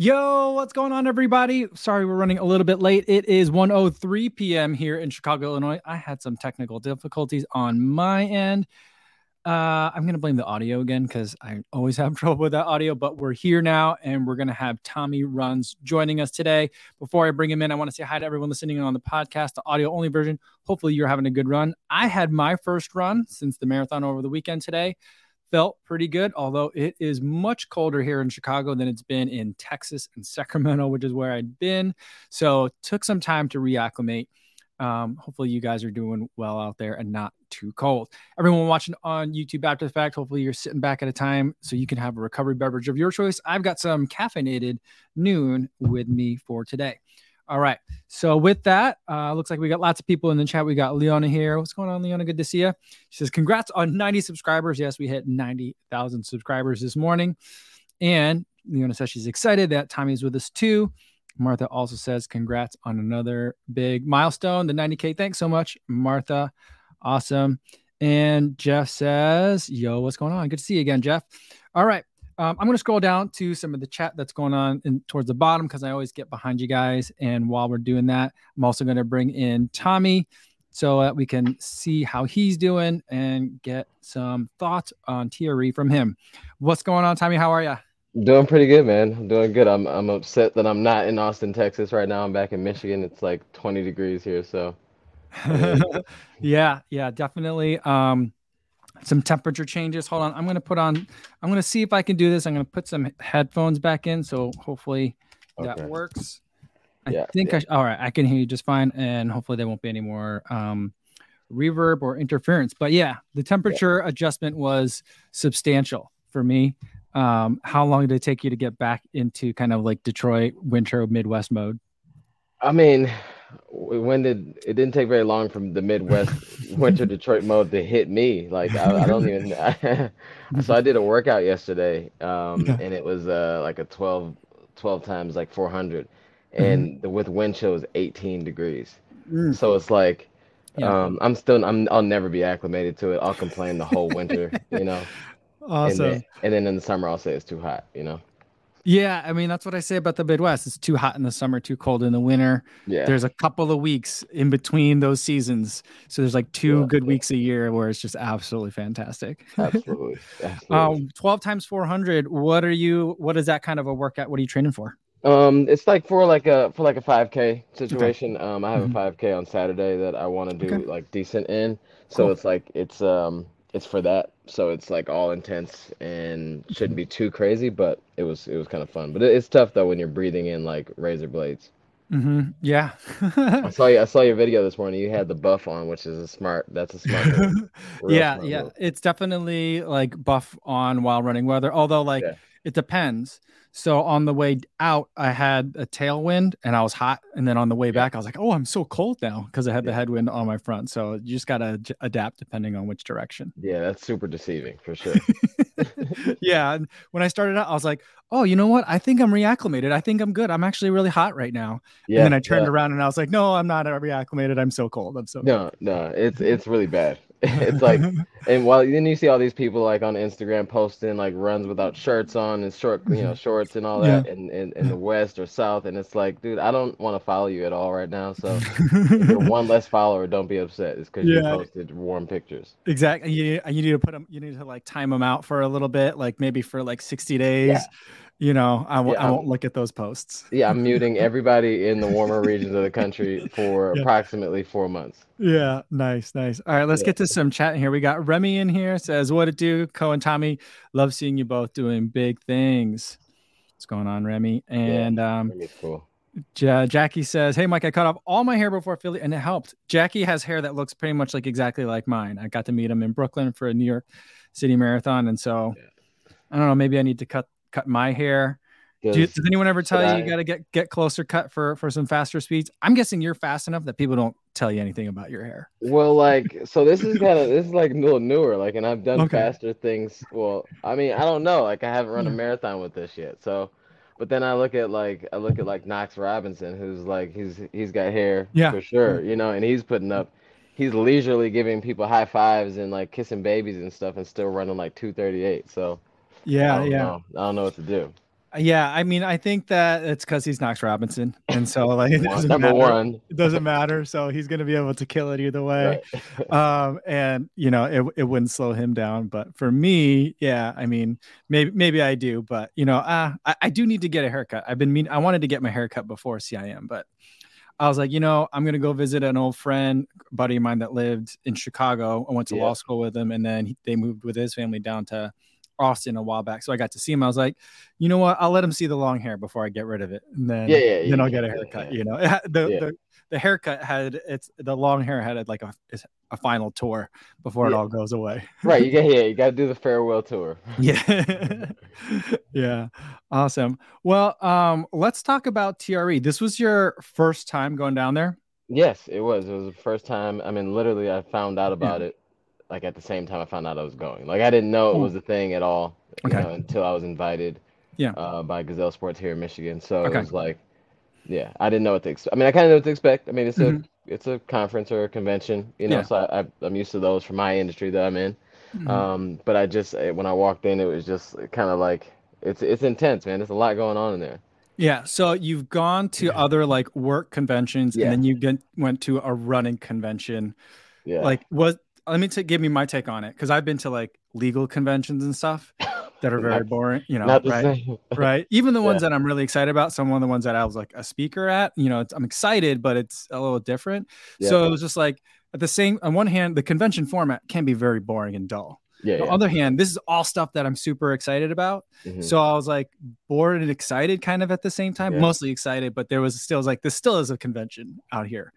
Yo, what's going on, everybody? Sorry, we're running a little bit late. It is 1:03 p.m. here in Chicago, Illinois. I had some technical difficulties on my end. Uh, I'm gonna blame the audio again because I always have trouble with that audio. But we're here now, and we're gonna have Tommy Runs joining us today. Before I bring him in, I want to say hi to everyone listening on the podcast, the audio only version. Hopefully, you're having a good run. I had my first run since the marathon over the weekend today felt pretty good, although it is much colder here in Chicago than it's been in Texas and Sacramento, which is where I'd been. So took some time to reacclimate. Um, hopefully you guys are doing well out there and not too cold. Everyone watching on YouTube after the fact, hopefully you're sitting back at a time so you can have a recovery beverage of your choice. I've got some caffeinated Nuun with me for today. All right. So with that, uh, looks like we got lots of people in the chat. We got Leona here. What's going on, Leona? Good to see you. She says, "Congrats on 90 subscribers." Yes, we hit 90,000 subscribers this morning, and Leona says she's excited that Tommy's with us too. Martha also says, "Congrats on another big milestone, the 90k." Thanks so much, Martha. Awesome. And Jeff says, "Yo, what's going on? Good to see you again, Jeff." All right. Um, I'm going to scroll down to some of the chat that's going on in, towards the bottom because I always get behind you guys. And while we're doing that, I'm also going to bring in Tommy so that we can see how he's doing and get some thoughts on TRE from him. What's going on, Tommy? How are you? Doing pretty good, man. I'm doing good. I'm I'm upset that I'm not in Austin, Texas right now. I'm back in Michigan. It's like 20 degrees here, so. yeah, yeah, definitely. Um, some temperature changes. Hold on. I'm going to put on, I'm going to see if I can do this. I'm going to put some headphones back in. So hopefully okay. that works. I yeah, think yeah. I, all right. I can hear you just fine. And hopefully there won't be any more um, reverb or interference. But yeah, the temperature yeah. adjustment was substantial for me. Um, how long did it take you to get back into kind of like Detroit winter Midwest mode? I mean, when did it didn't take very long from the Midwest winter Detroit mode to hit me? Like I, I don't even. so I did a workout yesterday, um, yeah. and it was uh, like a 12, 12 times like four hundred, and mm-hmm. the with wind chill was eighteen degrees. Mm. So it's like. Yeah. Um, I'm still I'm I'll never be acclimated to it. I'll complain the whole winter, you know. Awesome. And then, and then in the summer I'll say it's too hot, you know. Yeah, I mean that's what I say about the Midwest. It's too hot in the summer, too cold in the winter. Yeah. There's a couple of weeks in between those seasons. So there's like two yeah, good yeah. weeks a year where it's just absolutely fantastic. Absolutely. absolutely. um 12 times 400, what are you what is that kind of a workout? What are you training for? Um it's like for like a for like a 5k situation. Okay. Um I have mm-hmm. a 5k on Saturday that I want to do okay. like decent in. So cool. it's like it's um it's for that. So it's like all intense and shouldn't be too crazy, but it was it was kind of fun. But it's tough though when you're breathing in like razor blades. Mm-hmm. Yeah. I saw you. I saw your video this morning. You had the buff on, which is a smart. That's a smart. yeah, smart yeah. Move. It's definitely like buff on while running weather. Although like yeah. it depends. So on the way out, I had a tailwind and I was hot. And then on the way back, I was like, oh, I'm so cold now because I had the headwind on my front. So you just got to adapt depending on which direction. Yeah, that's super deceiving for sure. yeah. And when I started out, I was like, oh, you know what? I think I'm reacclimated. I think I'm good. I'm actually really hot right now. Yeah. And then I turned yeah. around and I was like, no, I'm not reacclimated. I'm so cold. I'm so no, cold. no. It's it's really bad. It's like and while then you see all these people like on Instagram posting like runs without shirts on and short you know shorts and all that yeah. in, in, in the west or south and it's like dude I don't want to follow you at all right now so if you're one less follower don't be upset. It's because yeah. you posted warm pictures. Exactly. You, you need to put them you need to like time them out for a little bit like maybe for like 60 days. yeah you know, I w- yeah, I won't look at those posts. Yeah, I'm muting everybody in the warmer regions of the country for yeah. approximately four months. Yeah, nice, nice. All right, let's yeah. get to some chat here. We got Remy in here says, "What it do, Co and Tommy? Love seeing you both doing big things." What's going on, Remy? And um, cool. Jackie says, "Hey, Mike, I cut off all my hair before Philly, and it helped. Jackie has hair that looks pretty much like exactly like mine. I got to meet him in Brooklyn for a New York City Marathon, and so." I don't know. Maybe I need to cut cut my hair. Do does anyone ever tell you I, you got to get get closer cut for for some faster speeds? I'm guessing you're fast enough that people don't tell you anything about your hair. Well, like so, this is kind of this is like a little newer. Like, and I've done okay. faster things. Well, I mean, I don't know. Like, I haven't run a marathon with this yet. So, but then I look at like I look at like Knox Robinson, who's like he's he's got hair yeah. for sure, you know, and he's putting up. He's leisurely giving people high fives and like kissing babies and stuff, and still running like 238. So yeah, I yeah. Know. I don't know what to do. Yeah, I mean, I think that it's because he's Knox Robinson, and so like it doesn't Number matter. one. It doesn't matter. So he's going to be able to kill it either way. Right. Um, and you know, it it wouldn't slow him down. But for me, yeah, I mean, maybe maybe I do, but you know, uh, I I do need to get a haircut. I've been mean. I wanted to get my haircut before CIM, but I was like, you know, I'm gonna go visit an old friend, buddy of mine that lived in Chicago. I went to Yeah. law school with him, and then he, they moved with his family down to Austin a while back. So I got to see him. I was like, you know what? I'll let him see the long hair before I get rid of it, and then Yeah, yeah, then yeah, I'll get a haircut. You know, the, the the haircut had it's the long hair had like a a final tour before it all goes away. Right. You got yeah. You got to do the farewell tour. Yeah. yeah. Awesome. Well, um, let's talk about TRE. This was your first time going down there. Yes, it was. It was the first time. I mean, literally, I found out about it like at the same time I found out I was going. Like I didn't know it was a thing at all, you Okay. know, until I was invited. Yeah. Uh, by Gazelle Sports here in Michigan. So Okay. it was like, yeah, I didn't know what to expect. I mean, I kind of know what to expect. I mean, it's Mhm. a it's a conference or a convention, you know. Yeah. So I, I'm used to those for my industry that I'm in. Mhm. Um, but I just eh, when I walked in, it was just kind of like it's it's intense, man. There's a lot going on in there. Yeah. So you've gone to other like work conventions Yeah. and then you get, went to a running convention. Yeah. Like, what? Let me t- give me my take on it because I've been to like legal conventions and stuff that are very Not- boring. You know, right? right? Even the ones Yeah. that I'm really excited about, some of the ones that I was like a speaker at, you know, it's, I'm excited, but it's a little different. So it was just like at the same, on one hand, the convention format can be very boring and dull. Yeah. On the yeah. other hand, this is all stuff that I'm super excited about. Mhm. So I was like bored and excited kind of at the same time, Yeah. mostly excited, but there was still was like, this still is a convention out here.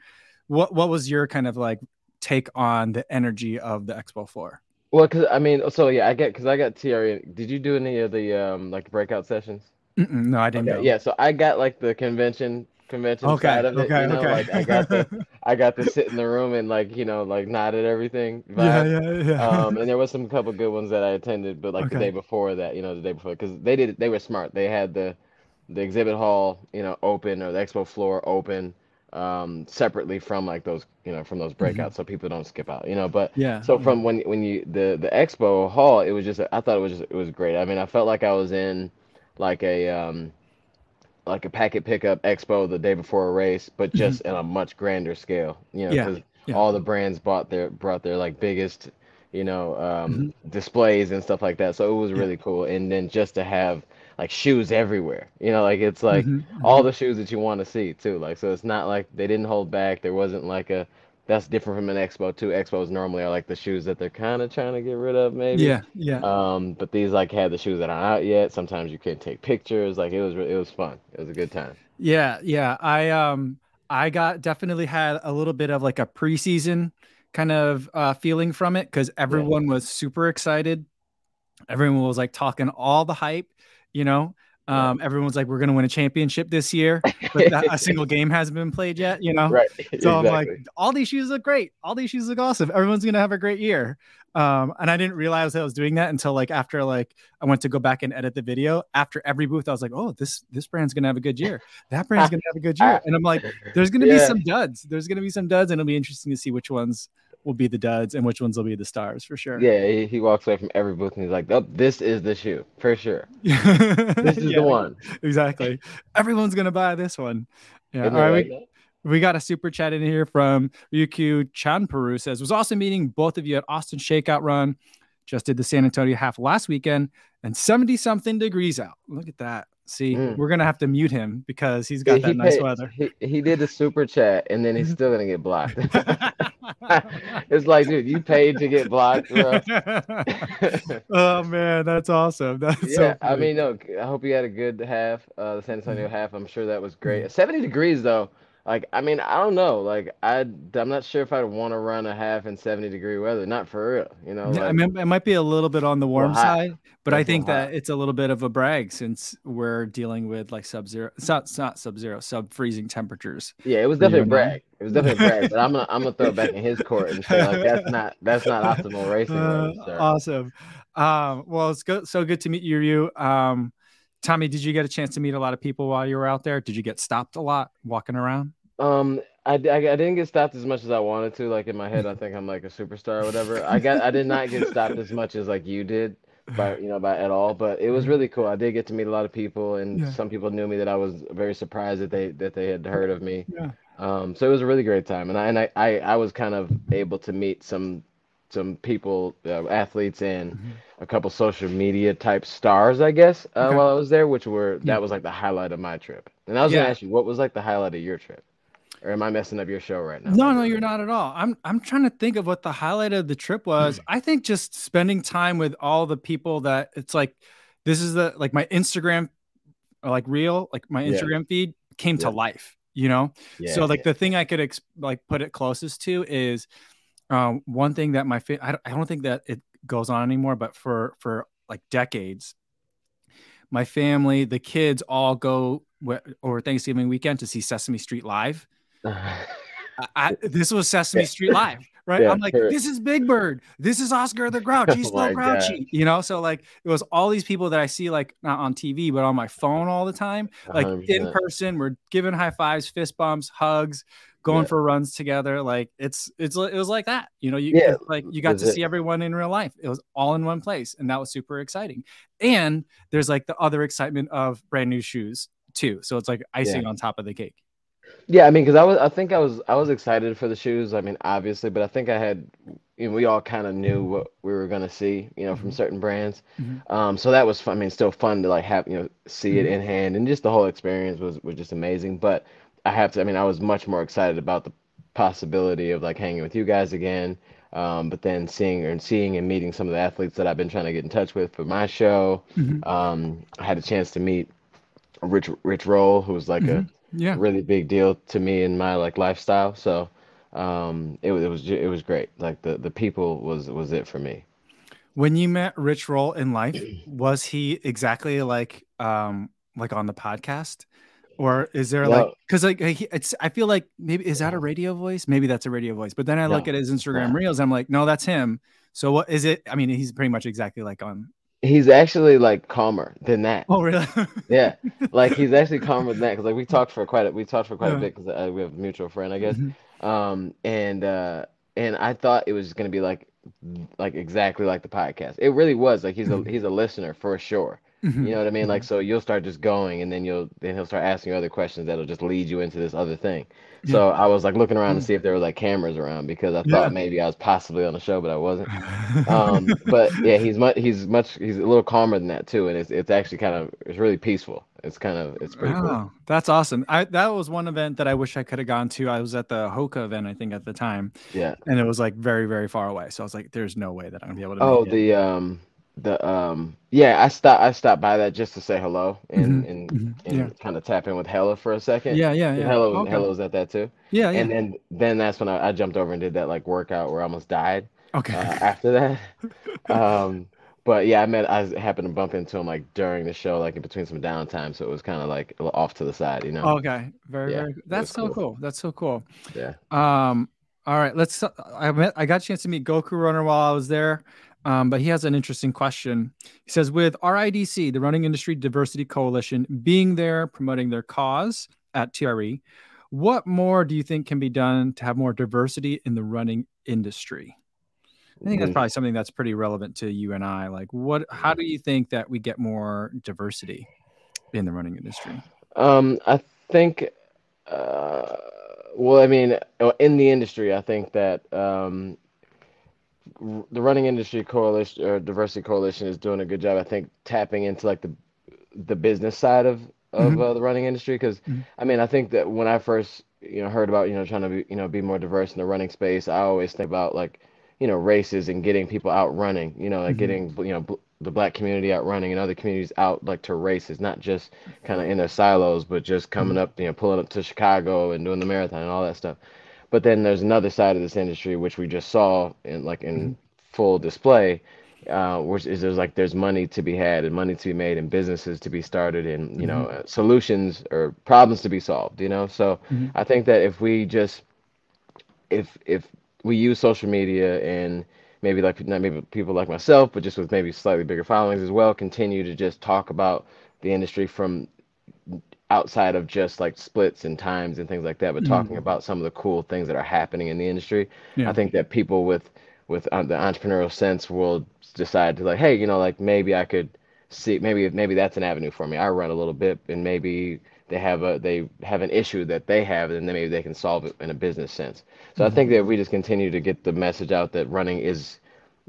What what was your kind of like take on the energy of the expo floor? Well, cause I mean, so yeah, I get because I got TRE. Did you do any of the um like breakout sessions? Mm-mm, no, I didn't Okay, know. yeah. So I got like the convention convention Okay. side of it. Okay. you know, okay. like I got the I got to sit in the room and like you know like nod at everything. yeah, vibe. yeah, yeah. Um, and there was some couple good ones that I attended, but like the day before that, you know, the day before, because they did they were smart. They had the the exhibit hall, you know, open or the expo floor open, um, separately from like those, you know, from those breakouts, so people don't skip out, you know. But Mm-hmm. yeah. so from when when you the the expo hall, it was just I thought it was just it was great. I mean, I felt like I was in like a um like a packet pickup expo the day before a race, but just in a much grander scale. You know, Mm-hmm. Yeah, because yeah. all the brands bought their brought their like biggest, you know, um Mm-hmm. displays and stuff like that. So it was really cool. And then just to have like shoes everywhere. You know, like it's like Mhm, all the shoes that you want to see too. Like so it's not like they didn't hold back. There wasn't like a that's different from an expo too. Expos normally are like the shoes that they're kind of trying to get rid of maybe. yeah, yeah. Um, but these like had the shoes that aren't out yet. Sometimes you can't take pictures. Like it was it was fun. It was a good time. Yeah, yeah. I um I got definitely had a little bit of like a preseason kind of uh feeling from it because everyone was super excited. Everyone was like talking all the hype, you know. Yeah. Um, everyone was like, "We're gonna win a championship this year," but that, a single game hasn't been played yet, you know. Right. So I'm like, all these shoes look great. All these shoes look awesome. Everyone's gonna have a great year. Um, and I didn't realize I was doing that until like after like I went to go back and edit the video. After every booth, I was like, oh, this this brand's gonna have a good year. That brand's gonna have a good year. And I'm like, there's gonna be some duds. There's gonna be some duds, and it'll be interesting to see which ones will be the duds and which ones will be the stars for sure. Yeah, he, he walks away from every booth and he's like, "Oh, this is the shoe for sure. this is the one." Exactly. Everyone's gonna buy this one. Yeah. All right we- We got a super chat in here from Ryukyu Chanparu says, was awesome meeting both of you at Austin Shakeout Run. Just did the San Antonio half last weekend and 70 something degrees out. Look at that. See, Mm. we're going to have to mute him because he's got Yeah, that he nice paid- weather. He, he did the super chat and then he's still gonna get blocked. it's like, dude, you paid to get blocked, bro. oh, man. That's awesome. That's yeah, so I mean, no, I hope you had a good half, uh, the San Antonio Mm-hmm. half. I'm sure that was great. 70 degrees though. Like, I mean, I don't know. Like, I, I'm not sure if I'd want to run a half in 70 degree weather. Not for real, you know. Yeah, I mean, it might be a little bit on the warm side, but I think that hot. it's a little bit of a brag since we're dealing with like sub zero. It's not, it's not sub zero, sub freezing temperatures. Yeah, it was definitely a and I. brag. It was definitely a brag, but I'm gonna I'm gonna throw it back in his court and say like that's not that's not optimal racing. Uh, awesome. Um, well, it's go- so good to meet you. Ryu. Um, Tommy, did you get a chance to meet a lot of people while you were out there? Did you get stopped a lot walking around? Um, I, I, I didn't get stopped as much as I wanted to. Like in my head, I think I'm like a superstar or whatever. I got I did not get stopped as much as like you did. by you know by at all, but it was really cool. I did get to meet a lot of people, and Yeah. some people knew me that I was very surprised that they that they had heard of me. Yeah. Um, so it was a really great time, and I and I, I, I was kind of able to meet some some people, uh, athletes, and Mhm. a couple social media type stars, I guess, uh, Okay. while I was there, which were Yeah. that was like the highlight of my trip. And I was gonna ask you, what was like the highlight of your trip? Or am I messing up your show right now? No, no, you're not at all. I'm I'm trying to think of what the highlight of the trip was. I think just spending time with all the people that it's like this is the like my Instagram like real, like my Yeah. Instagram feed came to life, you know? Yeah, so like yeah. the thing I could ex- like put it closest to is um one thing that my fa- I, don't, I don't think that it goes on anymore, but for for like decades, my family, the kids all go wh- over Thanksgiving weekend to see Sesame Street live. I, I, this was Sesame Street Live, right? Yeah, I'm like, this is Big Bird. This is Oscar the Grouch. He's Oh my so grouchy, you know. So like, it was all these people that I see like not on TV but on my phone all the time, like in 100%. person. We're giving high fives, fist bumps, hugs, going Yeah. for runs together. Like it's it's it was like that, you know. You Yeah, like you got to it. see everyone in real life. It was all in one place, and that was super exciting. And there's like the other excitement of brand new shoes too. So it's like icing on top of the cake. Yeah, I mean, because I was, I think I was, I was excited for the shoes. I mean, obviously, but I think I had, you know, we all kind of knew what we were gonna see, you know, from Mhm. certain brands. Mhm. Um, so that was fun. I mean, still fun to like have, you know, see it Mhm. in hand, and just the whole experience was was just amazing. But I have to, I mean, I was much more excited about the possibility of like hanging with you guys again. Um, but then seeing and seeing and meeting some of the athletes that I've been trying to get in touch with for my show. Mhm. Um, I had a chance to meet Rich Rich Roll, who was like a Mhm. Yeah. really big deal to me in my like lifestyle. So um, it was it was it was great. Like the the people was was it for me. When you met Rich Roll in life, was he exactly like um like on the podcast? Or is there like because like it's I feel like maybe is that a radio voice? Maybe that's a radio voice. But then I look at his Instagram No. reels, I'm like, no, that's him. So what is it? I mean, he's pretty much exactly like on. He's actually like calmer than that. Oh, really? Yeah, like he's actually calmer than that because like we talked for quite a we talked for quite Yeah. a bit because uh, we have a mutual friend, I guess. Mhm. Um, and uh, and I thought it was gonna be like like exactly like the podcast. It really was. Like he's a Mhm. he's a listener for sure. Mhm. You know what I mean? Like so you'll start just going and then you'll then he'll start asking you other questions that'll just lead you into this other thing. So I was like looking around to Mm. see if there were like cameras around because I Yeah. thought maybe I was possibly on the show, but I wasn't. Um, but yeah, he's much he's much he's a little calmer than that too, and it's it's actually kind of it's really peaceful. It's kind of it's pretty cool. Oh, that's awesome. I that was one event that I wish I could have gone to. I was at the Hoka event, I think, at the time, Yeah. and it was like very, very far away. So I was like, "There's no way that I'm gonna be able to." Oh, make it. the um the um yeah, I stopped I stopped by that just to say hello and Mhm, and mhm, and yeah. kind of tap in with Hellah for a second. Yeah, yeah, yeah. Hello Okay. Hello was at that too. Yeah, yeah. And then then that's when I, I jumped over and did that like workout where I almost died okay. uh, after that. Um but yeah, I met I happened to bump into him like during the show, like in between some downtime, so it was kind of like off to the side, you know. okay. Very, very. That's so cool. cool. That's so cool. Yeah. Um. All right. Let's. I met. I got a chance to meet Goku Runner while I was there. Um, but he has an interesting question. He says, with RIDC, the Running Industry Diversity Coalition, being there promoting their cause at TRE, what more do you think can be done to have more diversity in the running industry? I think that's probably something that's pretty relevant to you and I. Like, what? How do you think that we get more diversity in the running industry? Um, I think, uh, well, I mean, uh, in the industry, I think that um, the Running Industry Coalition or Diversity Coalition is doing a good job. I think tapping into like the the business side of of Mhm. uh, the running industry because Mhm. I mean, I think that when I first you know heard about you know trying to be you know be more diverse in the running space, I always think about like you know races and getting people out running, you know, like Mhm. getting you know bl- the black community out running and other communities out like to races, not just kind of in their silos, but just coming up, you know, pulling up to Chicago and doing the marathon and all that stuff. But then there's another side of this industry which we just saw in like in full display, uh, which is there's like there's money to be had and money to be made and businesses to be started and you know uh, solutions or problems to be solved. You know, so Mhm. I think that if we just if if we use social media and maybe like not maybe people like myself, but just with maybe slightly bigger followings as well, continue to just talk about the industry from outside of just like splits and times and things like that, but talking Mhm. about some of the cool things that are happening in the industry. Yeah. I think that people with with uh, the entrepreneurial sense will decide to like, hey, you know, like maybe I could see maybe maybe that's an avenue for me. I run a little bit and maybe they have a they have an issue that they have and then maybe they can solve it in a business sense. So mm-hmm. I think that we just continue to get the message out that running is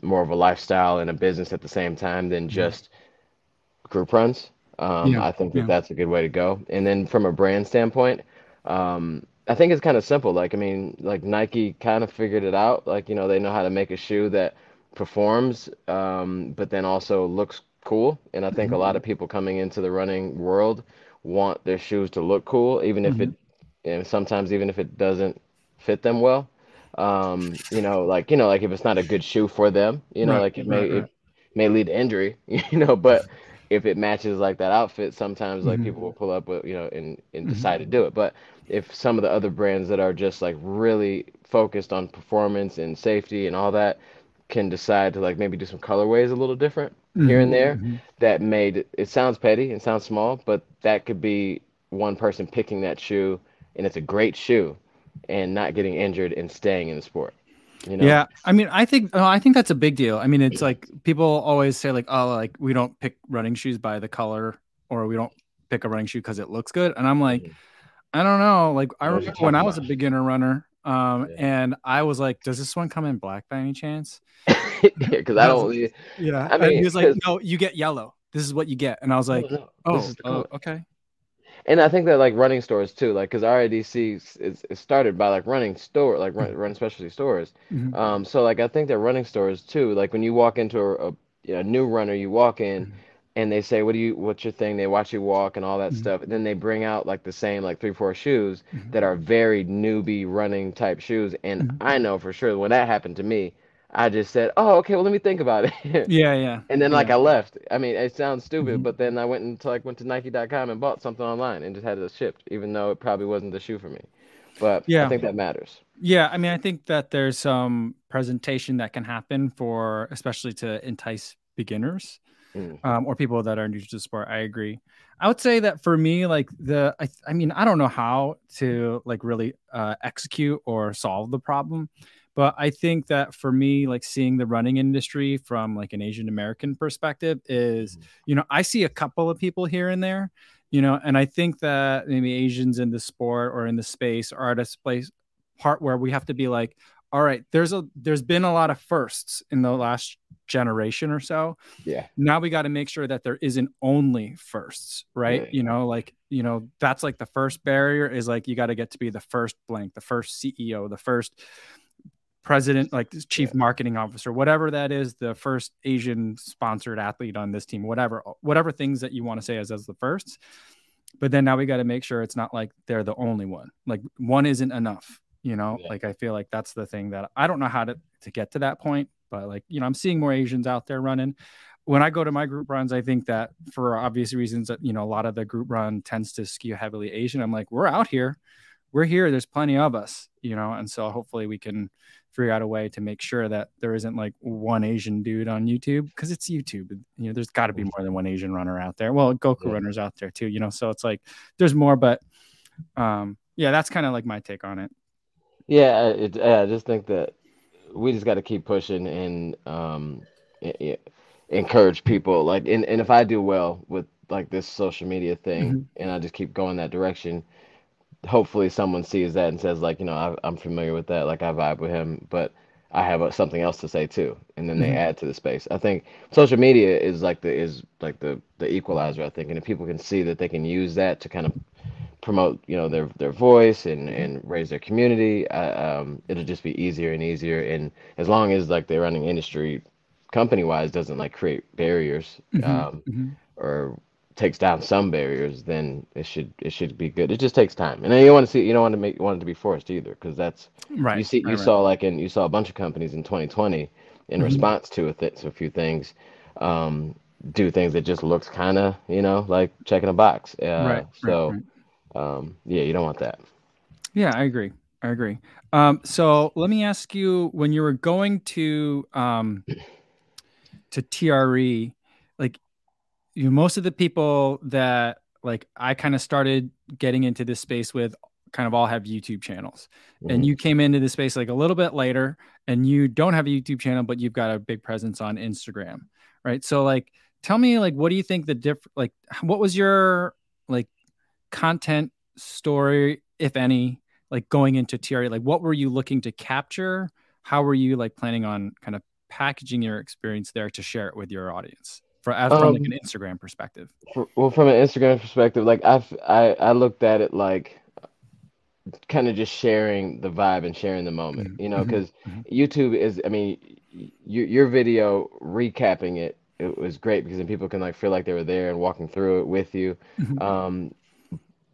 more of a lifestyle and a business at the same time than just group runs. Um, yeah, I think that yeah. that's a good way to go. And then from a brand standpoint, um, I think it's kind of simple. Like, I mean, like Nike kind of figured it out. Like, you know, they know how to make a shoe that performs, um, but then also looks cool. And I think mm-hmm. a lot of people coming into the running world want their shoes to look cool, even if mm-hmm. it, and sometimes even if it doesn't fit them well. Um, you know, like you know, like if it's not a good shoe for them, you know, right, like it may right, right. it may lead to injury, you know, but if it matches like that outfit, sometimes like mm-hmm. people will pull up with you know and and mm-hmm. decide to do it. But if some of the other brands that are just like really focused on performance and safety and all that can decide to like maybe do some colorways a little different mm-hmm. here and there, mm-hmm. that made it sounds petty and sounds small, but that could be one person picking that shoe and it's a great shoe and not getting injured and staying in the sport. You know? Yeah, I mean, I think oh, I think that's a big deal. I mean, it's like people always say like, oh, like we don't pick running shoes by the color, or we don't pick a running shoe because it looks good. And I'm like, mm-hmm. I don't know. Like I remember when I was a beginner runner, um, yeah. and I was like, does this one come in black by any chance? yeah, because I don't. Yeah, I mean, and he was like, no, you get yellow. This is what you get. And I was like, oh, no. oh, oh okay and I think that like running stores too, like because RIDC is, is started by like running store, like run, run specialty stores. Mm-hmm. Um, so like I think that running stores too, like when you walk into a, a, a new runner, you walk in. Mm-hmm. And they say, "What do you? What's your thing?" They watch you walk and all that mm-hmm. stuff. And then they bring out like the same like three, four shoes mm-hmm. that are very newbie running type shoes. And mm-hmm. I know for sure when that happened to me, I just said, "Oh, okay. Well, let me think about it." yeah, yeah. And then yeah. like I left. I mean, it sounds stupid, mm-hmm. but then I went and like went to Nike.com and bought something online and just had it shipped, even though it probably wasn't the shoe for me. But yeah, I think that matters. Yeah, I mean, I think that there's some presentation that can happen for, especially to entice beginners mm. um, or people that are new to the sport. I agree. I would say that for me, like the, I, I mean, I don't know how to like really uh, execute or solve the problem but I think that for me, like seeing the running industry from like an Asian American perspective is, mm-hmm. you know, I see a couple of people here and there, you know, and I think that maybe Asians in the sport or in the space are at a place part where we have to be like, all right, there's a there's been a lot of firsts in the last generation or so. Yeah. Now we got to make sure that there isn't only firsts, right? Yeah. You know, like, you know, that's like the first barrier is like you got to get to be the first blank, the first CEO, the first president, like this chief marketing officer, whatever that is, the first Asian sponsored athlete on this team, whatever, whatever things that you want to say as as the first. But then now we got to make sure it's not like they're the only one. Like one isn't enough, you know. Yeah. Like I feel like that's the thing that I don't know how to to get to that point, but like you know, I'm seeing more Asians out there running. When I go to my group runs, I think that for obvious reasons that you know a lot of the group run tends to skew heavily Asian. I'm like, we're out here, we're here. There's plenty of us, you know, and so hopefully we can figure out a way to make sure that there isn't like one Asian dude on YouTube because it's YouTube. You know, there's got to be more than one Asian runner out there. Well, Goku yeah. runners out there too. You know, so it's like there's more, but um, yeah, that's kind of like my take on it. Yeah, it, I just think that we just got to keep pushing and um, it, it, encourage people. Like, and, and if I do well with like this social media thing, mm-hmm. and I just keep going that direction hopefully someone sees that and says like you know I, am familiar with that like i vibe with him but i have a, something else to say too and then they mm-hmm. add to the space i think social media is like the is like the the equalizer i think and if people can see that they can use that to kind of promote you know their their voice and and raise their community uh, um, it'll just be easier and easier and as long as like the running industry company wise doesn't like create barriers mm-hmm. Um, mm-hmm. or takes down some barriers, then it should it should be good. It just takes time, and then you want to see you don't want to make you want it to be forced either, because that's right. You see, you right, saw right. like in you saw a bunch of companies in 2020 in mm-hmm. response to a, th- to a few things, um, do things that just looks kind of you know like checking a box. Uh, right. So, um, yeah, you don't want that. Yeah, I agree. I agree. Um, so let me ask you: when you were going to um, to TRE, you most of the people that like I kind of started getting into this space with kind of all have YouTube channels. Mm-hmm. And you came into the space like a little bit later and you don't have a YouTube channel, but you've got a big presence on Instagram. Right. So like tell me like what do you think the diff like what was your like content story, if any, like going into TRE? Like what were you looking to capture? How were you like planning on kind of packaging your experience there to share it with your audience? For, from um, like an Instagram perspective. For, well, from an Instagram perspective, like I've I I looked at it like kind of just sharing the vibe and sharing the moment, mm-hmm. you know, because mm-hmm. mm-hmm. YouTube is, I mean, your your video recapping it, it was great because then people can like feel like they were there and walking through it with you. Mm-hmm. Um,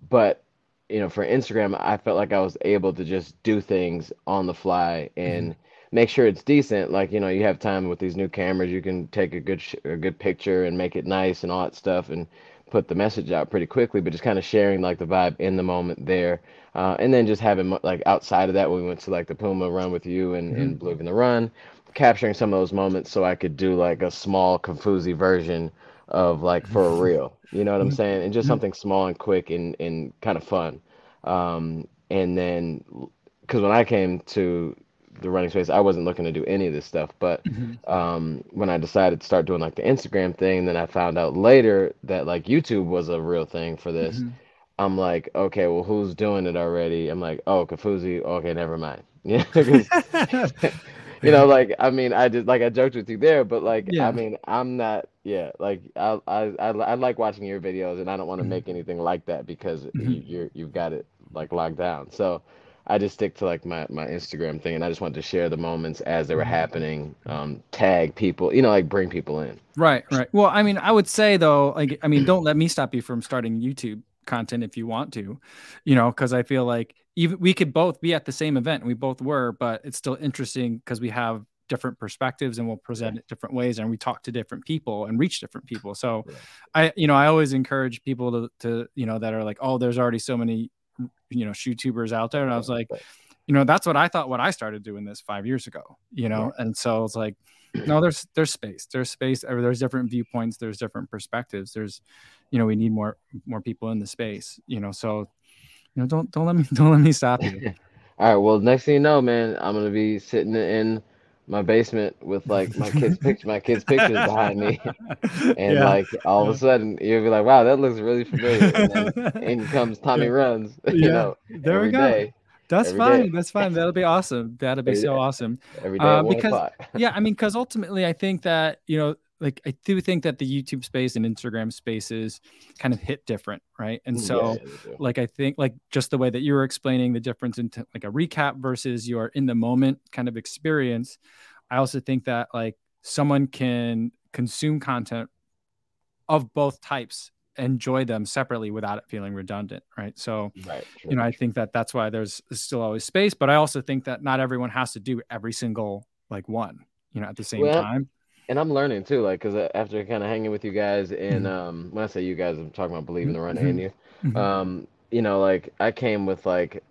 but you know, for Instagram, I felt like I was able to just do things on the fly and mm-hmm. Make sure it's decent. Like you know, you have time with these new cameras, you can take a good sh- a good picture and make it nice and all that stuff and put the message out pretty quickly. But just kind of sharing like the vibe in the moment there. Uh, and then just having like outside of that, when we went to like the Puma run with you and, mm-hmm. and Believe in the Run, capturing some of those moments so I could do like a small Kofuzi version of like for a real, you know what I'm mm-hmm. saying? And just mm-hmm. something small and quick and, and kind of fun. Um, and then, because when I came to the running space, I wasn't looking to do any of this stuff. But mm-hmm. um, when I decided to start doing like the Instagram thing, then I found out later that like YouTube was a real thing for this. Mm-hmm. I'm like, okay, well, who's doing it already? I'm like, oh, Kofuzi. Okay, never mind. Yeah, you know, like I mean, I just like I joked with you there, but like yeah. I mean, I'm not. Yeah, like I I I, I like watching your videos, and I don't want to mm-hmm. make anything like that because mm-hmm. you, you're you've got it like locked down. So I just stick to like my my Instagram thing, and I just wanted to share the moments as they were mm-hmm. happening, um, tag people, you know, like bring people in. Right, right. Well, I mean, I would say though, like, I mean, don't let me stop you from starting YouTube content if you want to, you know, because I feel like even we could both be at the same event, and we both were, but it's still interesting because we have different perspectives and we'll present it different ways and we talk to different people and reach different people so i you know i always encourage people to to you know that are like oh there's already so many you know shoetubers out there. And i was like you know that's what i thought when i started doing this five years ago you know? And so it's like no there's there's space. There's space there's different viewpoints. There's different perspectives. There's you know we need more more people in the space you know? So you know don't don't let me don't let me stop you. All right. Well next thing you know man i'm gonna be sitting in my basement with like my kids picture my kids pictures behind me and yeah. like all of a sudden you'll be like wow that looks really familiar and then in comes tommy runs you yeah. know there we go day. That's fine. Day. That's fine. That'll be awesome. That'll be every so day. awesome. Every day uh, because yeah, I mean, because ultimately, I think that you know like I do think that the YouTube space and Instagram spaces kind of hit different, right? And so yeah, like I think like just the way that you were explaining the difference into like a recap versus your in the moment kind of experience, I also think that like someone can consume content of both types enjoy them separately without it feeling redundant right? So right, you know i think that that's why there's still always space but i also think that not everyone has to do every single like one you know at the same well, time and I'm learning too, like, cause uh, after kind of hanging with you guys, and mm-hmm. um, when I say you guys, I'm talking about Believe in the Run mm-hmm. and you, mm-hmm. um, you know, like I came with like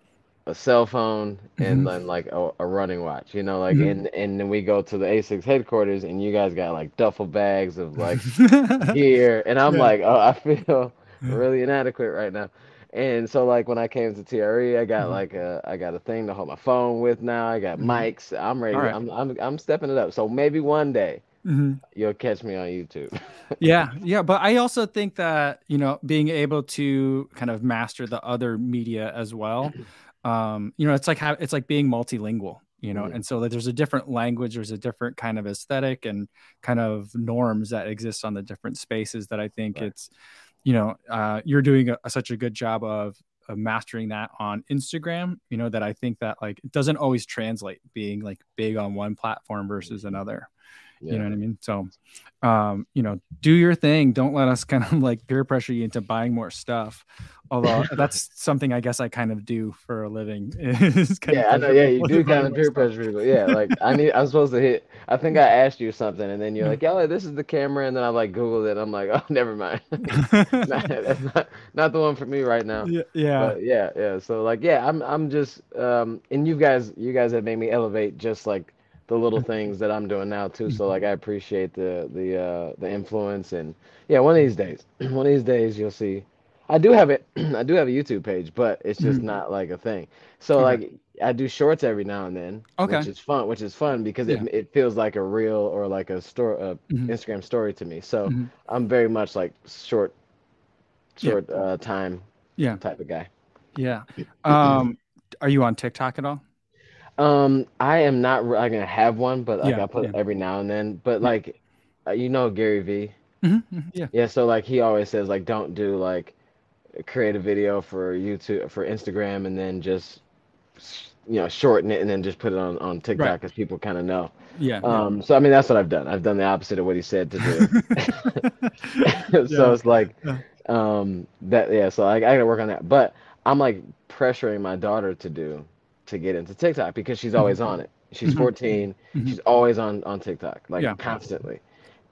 a cell phone and mm-hmm. then like a, a, running watch, you know, like, mm-hmm. and and then we go to the Asics headquarters, and you guys got like duffel bags of like gear, and I'm yeah. like, oh, I feel really inadequate right now. And so like when I came to TRE, I got mm-hmm. like a I got a thing to hold my phone with now. I got mics. I'm ready. Right. I'm I'm I'm stepping it up. So maybe one day Mm-hmm. You'll catch me on YouTube. yeah, yeah, but I also think that you know being able to kind of master the other media as well. Um, you know, it's like how it's like being multilingual. You know, mm-hmm. and so there's a different language, there's a different kind of aesthetic and kind of norms that exist on the different spaces that I think right. it's, you know, uh, you're doing a, such a good job of of mastering that on Instagram, you know, that I think that like it doesn't always translate being like big on one platform versus another. Yeah. You know what I mean? So, um, you know, do your thing. Don't let us kind of like peer pressure you into buying more stuff. Although that's something I guess I kind of do for a living. yeah, I know. Yeah, you do kind of peer pressure people. Yeah, like I need. I'm supposed to hit. I think I asked you something, and then you're like, "Yo, this is the camera," and then I like Googled it. I'm like, "Oh, never mind. that's not not the one for me right now." Yeah, yeah, but yeah, yeah. So like, yeah, I'm I'm just um, and you guys you guys have made me elevate just like the little things that I'm doing now too. So like I appreciate the the uh the influence and yeah, one of these days, one of these days you'll see I do have it. I do have a YouTube page, but it's just Mhm. not like a thing. So like I do shorts every now and then, Okay. which is fun. Which is fun because Yeah. it it feels like a reel or like a store uh, Mhm. Instagram story to me. So Mhm. I'm very much like short, Yeah. short uh, time Yeah. type of guy. Yeah. Um, are you on TikTok at all? Um, I am not. re- I'm gonna have one, but like Yeah, I put yeah. every now and then. But like, uh, you know Gary Vee. Mhm, Yeah. Yeah, so like he always says like don't do like create a video for YouTube for Instagram and then just you know shorten it and then just put it on on TikTok Right. because people kind of know. Yeah. yeah. Um, so I mean that's what I've done. I've done the opposite of what he said to do. so Yeah. it's like Yeah. um that yeah. So I, I gotta work on that. But I'm like pressuring my daughter to do to get into TikTok because she's always on it. She's Mhm. 14. Mhm. She's always on on TikTok like Yeah. constantly.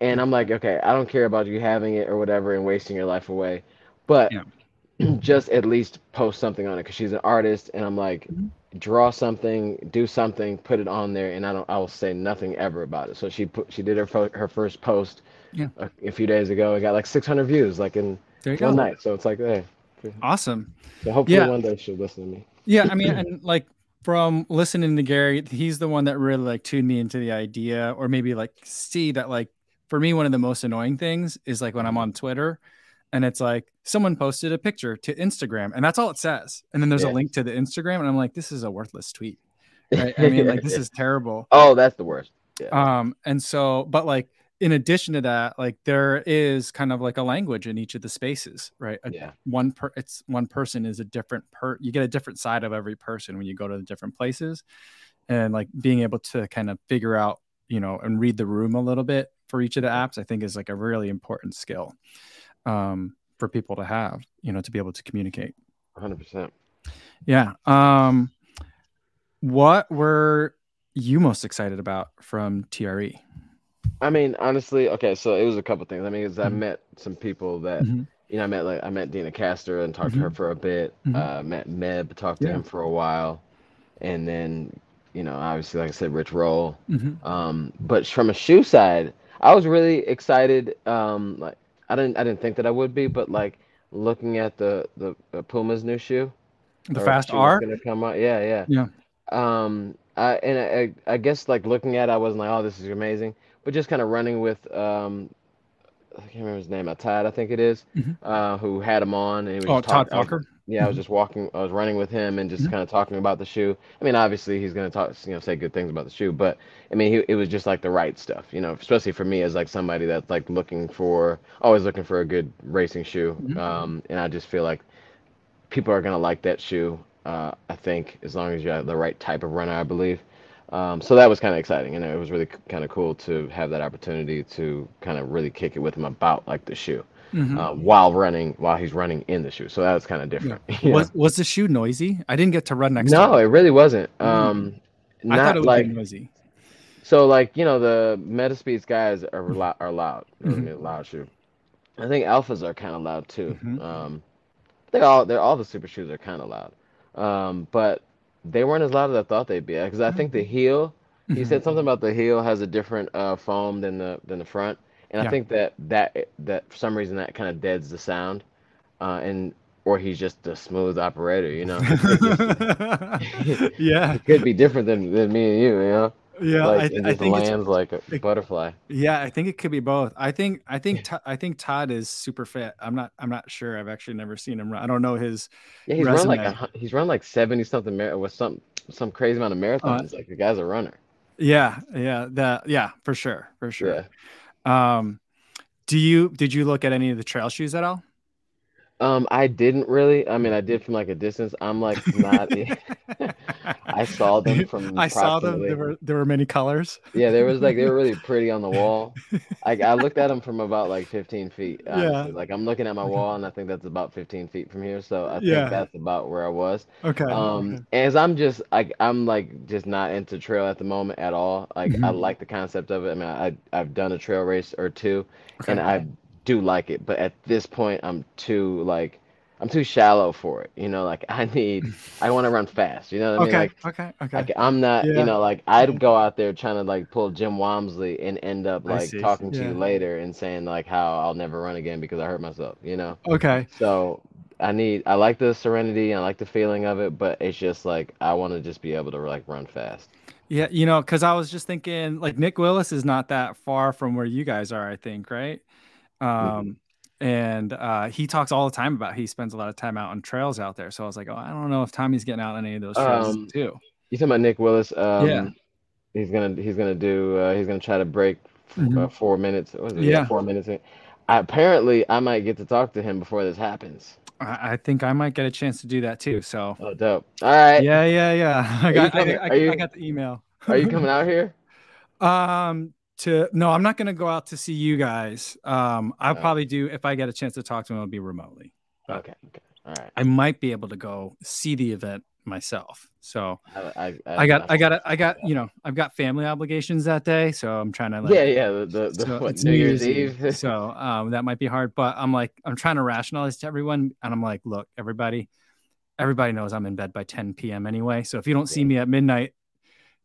And I'm like, okay, I don't care about you having it or whatever and wasting your life away, but Yeah. just at least post something on it because she's an artist and I'm like, Mhm. draw something, do something, put it on there, and I don't, I will say nothing ever about it. So she put, she did her fo- her first post Yeah. a, a few days ago. It got like 600 views like in one go. night. So it's like, hey, Awesome. so hopefully Yeah. one day she'll listen to me. Yeah, I mean, and like from listening to Gary, he's the one that really like tuned me into the idea, or maybe like see that like for me, one of the most annoying things is like when I'm on Twitter and it's like someone posted a picture to Instagram and that's all it says. And then there's Yeah. a link to the Instagram, and I'm like, this is a worthless tweet. Right? I mean, like this is terrible. Oh, that's the worst. Yeah. Um, and so, but like in addition to that, like there is kind of like a language in each of the spaces, right? A- yeah. one per it's one person is a different per you get a different side of every person when you go to the different places and like being able to kind of figure out you know and read the room a little bit for each of the apps i think is like a really important skill um for people to have you know to be able to communicate 100%. yeah um what were you most excited about from tre I mean, honestly, okay, so it was a couple things. I mean, 'cause I Mhm. met some people that Mhm. you know, I met like I met Deena Kastor and talked to her for a bit. Mhm. Uh, met Meb, talked to Yeah. him for a while, and then you know, obviously, like I said, Rich Roll. Mhm. Um, but from a shoe side, I was really excited. Um, like I didn't I didn't think that I would be, but like looking at the the, the Puma's new shoe, the Fast-R gonna come out. Yeah, yeah. Yeah. Um, I and I, I guess like looking at, it, I wasn't like, oh, this is amazing, but just kind of running with um, I can't remember his name, uh, Todd, I think it is, Mhm. uh, who had him on, and oh just todd talking. I was- walker yeah, I was Mhm. just walking, I was running with him and just Mhm. kind of talking about the shoe. I mean, obviously he's gonna talk, you know, say good things about the shoe, but I mean, he, it was just like the right stuff, you know, especially for me as like somebody that's like looking for, always looking for a good racing shoe. Mhm. Um, and I just feel like people are gonna like that shoe. Uh, I think as long as you have the right type of runner, I believe. Um, so that was kind of exciting, and it was really kind of cool to have that opportunity to kind of really kick it with him about like the shoe Mhm. uh, while running, while he's running in the shoe. So that was kind of different. know? was was the shoe noisy i didn't get to run next to No, it it really wasn't. Mm. Um, i thought not it would like be noisy so, like you know, the Metaspeeds guys are loud, are loud, Mhm. really loud shoe. I think Alphas are kind of loud too. Mhm. Um, they all, they're all the super shoes are kind of loud, um, but they weren't as loud as I thought they'd be. Because I think the heel, he said something about the heel has a different uh, foam than the than the front, and Yeah. I think that that that for some reason that kind of deads the sound, uh, and or he's just a smooth operator, you know. yeah It could be different than, than me and you, you know. Yeah like I, th- I think lands like a it- butterfly. yeah i think it could be both i think i think i think todd is super fit i'm not i'm not sure i've actually never seen him run i don't know his Yeah, he's run like a, he's run like seventy something mar- with some some crazy amount of marathons. like the guy's a runner. yeah yeah that yeah for sure for sure Yeah. um do you did you look at any of the trail shoes at all Um, I didn't really. I mean, I did from like a distance. I'm like not. I saw them from. I saw them. There were there were many colors. Yeah, there was like they were really pretty on the wall. Like I looked at them from about like 15 feet. Honestly. Yeah. Like I'm looking at my wall, and I think that's about 15 feet from here. So I Yeah. think that's about where I was. Okay. Um, as I'm just like I'm like just not into trail at the moment at all. Like I Mhm. like the concept of it. I mean, I I've done a trail race or two, okay. and I do like it. But at this point, I'm too like I'm too shallow for it. You know, like I need I want to run fast. You know what I mean? okay. Like okay. Okay. like I'm not, Yeah. you know, like I'd go out there trying to like pull Jim Walmsley and end up like talking to Yeah. you later and saying like how I'll never run again because I hurt myself, you know. Okay. So I need I like the serenity, I like the feeling of it, but it's just like I want to just be able to like run fast. Yeah, you know, because I was just thinking like Nick Willis is not that far from where you guys are, I think, right? Um, mm-hmm. And uh, he talks all the time about he spends a lot of time out on trails out there. So I was like, oh, I don't know if Tommy's getting out on any of those trails um, too. You talking about Nick Willis? Um, yeah, he's gonna he's gonna do uh, he's gonna try to break mm-hmm. uh, four minutes. yeah. yeah, four minutes. I, apparently, I might get to talk to him before this happens. I, I think I might get a chance to do that too. So. Oh, dope! All right. Yeah, yeah, yeah. I got I, I, you, I got the email. are you coming out here? Um. To no, I'm not going to go out to see you guys. Um, I'll oh. probably do if I get a chance to talk to him. It'll be remotely. Okay. Okay. All right. I might be able to go see the event myself. So I, I, I, I got, I got, I got, you know, I've got family obligations that day, so I'm trying to like, yeah, yeah, the, the, the so what, New Year's, Eve. Eve. so um, that might be hard, but I'm like, I'm trying to rationalize to everyone, and I'm like, look, everybody, everybody knows I'm in bed by 10 p.m. anyway. So if you don't see me at midnight,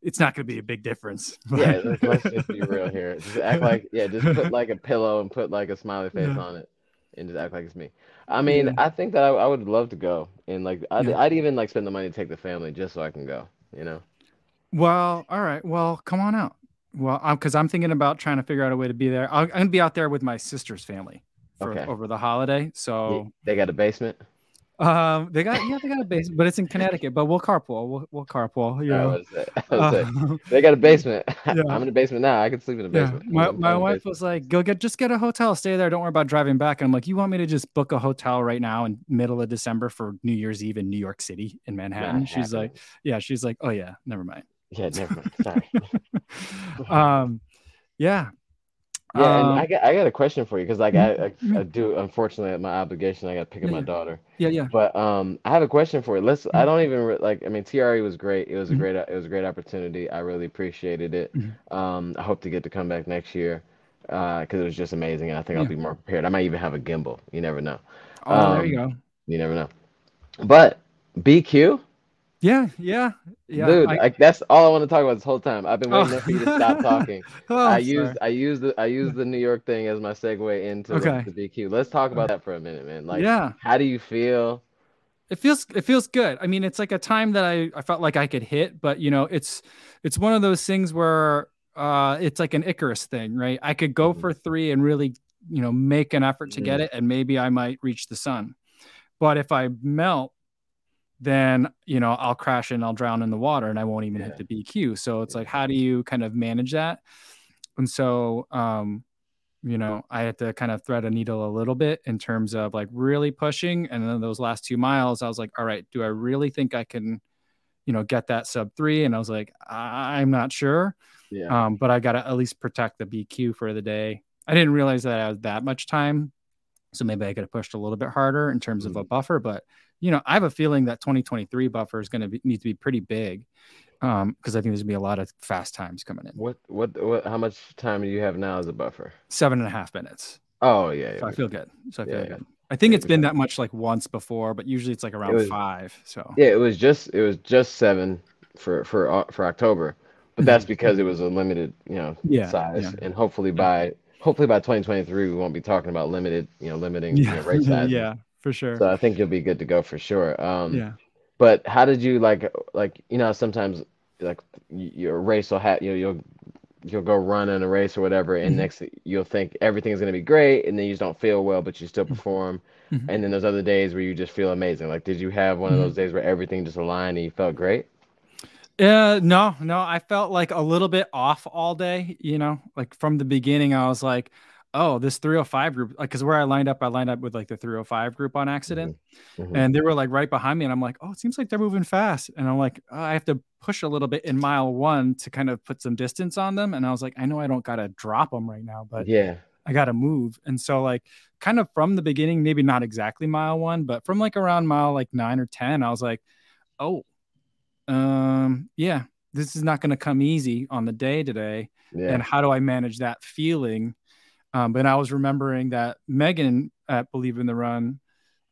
it's not going to be a big difference. yeah, let's just be real here. Just act like, yeah, just put like a pillow and put like a smiley face yeah. on it, and just act like it's me. I mean, yeah. I think that I, I, would love to go, and like I'd, yeah. I'd even like spend the money to take the family just so I can go. You know. Well, all right. Well, come on out. Well, because I'm, I'm, thinking about trying to figure out a way to be there. i am gonna be out there with my sister's family for okay. over the holiday. So they got a basement. Um, they got yeah, they got a basement, but it's in Connecticut. But we'll carpool. We'll, we'll carpool. You know, uh, they got a basement. Yeah. I'm in the basement now. I can sleep in the basement. Yeah. My, my wife was like, "Go get just get a hotel, stay there. Don't worry about driving back." And I'm like, "You want me to just book a hotel right now in middle of December for New Year's Eve in New York City in Manhattan?" She's like, "Yeah." She's like, "Oh yeah, never mind." Yeah, never mind. Sorry. um, yeah, yeah, and um, I got I got a question for you because like I, I, mm-hmm. I do unfortunately my obligation I got to pick up my daughter. Yeah, yeah. But um, I have a question for you. Let's. I mm-hmm. don't even re- like. I mean, TRE was great. It was a mm-hmm. great. It was a great opportunity. I really appreciated it. Um, I hope to get to come back next year Uh because uh, it was just amazing, and I think I'll be more prepared. I might even have a gimbal. You never know. Oh, there you go. You never know. But BQ, yeah, yeah, yeah. Dude, I, like that's all I want to talk about this whole time. I've been waiting oh. for you to stop talking. oh, I used I used the I used the New York thing as my segue into okay. the BQ. Let's talk about that for a minute, man. Like, yeah, how do you feel? It feels it feels good. I mean, it's like a time that I I felt like I could hit, but you know, it's it's one of those things where uh it's like an Icarus thing, right? I could go mm-hmm. for three and really you know make an effort to mm-hmm. get it, and maybe I might reach the sun. But if I melt then you know I'll crash and I'll drown in the water and I won't even yeah. hit the BQ. So it's like, how do you kind of manage that? And so, um, you know, I had to kind of thread a needle a little bit in terms of like really pushing. And then those last two miles, I was like, all right, do I really think I can, you know, get that sub three? And I was like, I'm not sure. Yeah. Um, but I got to at least protect the BQ for the day. I didn't realize that I had that much time. So maybe I could have pushed a little bit harder in terms mm-hmm. of a buffer, but you know, I have a feeling that 2023 buffer is going to need to be pretty big because um, I think there's gonna be a lot of fast times coming in. What, what, what? How much time do you have now as a buffer? Seven and a half minutes. Oh yeah, yeah. So I feel good. So I feel yeah, good. I think it's been that much like once before, but usually it's like around it was, five. So yeah, it was just it was just seven for for uh, for October, but that's because it was a limited you know yeah, size, and hopefully by hopefully by 2023 we won't be talking about limited you know limiting you know, size. yeah, for sure. So I think you'll be good to go for sure. Um, yeah. But how did you like like you know sometimes like your race will have you know you'll you'll go run in a race or whatever and mm-hmm. next you'll think everything's going to be great and then you just don't feel well but you still mm-hmm. perform mm-hmm. and then there's other days where you just feel amazing like did you have one mm-hmm. of those days where everything just aligned and you felt great uh no no i felt like a little bit off all day you know like from the beginning i was like oh, this 305 group, like, cause where I lined up, I lined up with like the 305 group on accident. Mm-hmm. mm-hmm. And they were like right behind me. And I'm like, oh, it seems like they're moving fast. And I'm like, oh, I have to push a little bit in mile one to kind of put some distance on them. And I was like, I know I don't got to drop them right now, but yeah, I got to move. And so, like, kind of from the beginning, maybe not exactly mile one, but from like around mile like nine or 10, I was like, oh, um, yeah, this is not going to come easy on the day today. Yeah. And how do I manage that feeling? Um, but I was remembering that Megan at Believe in the Run,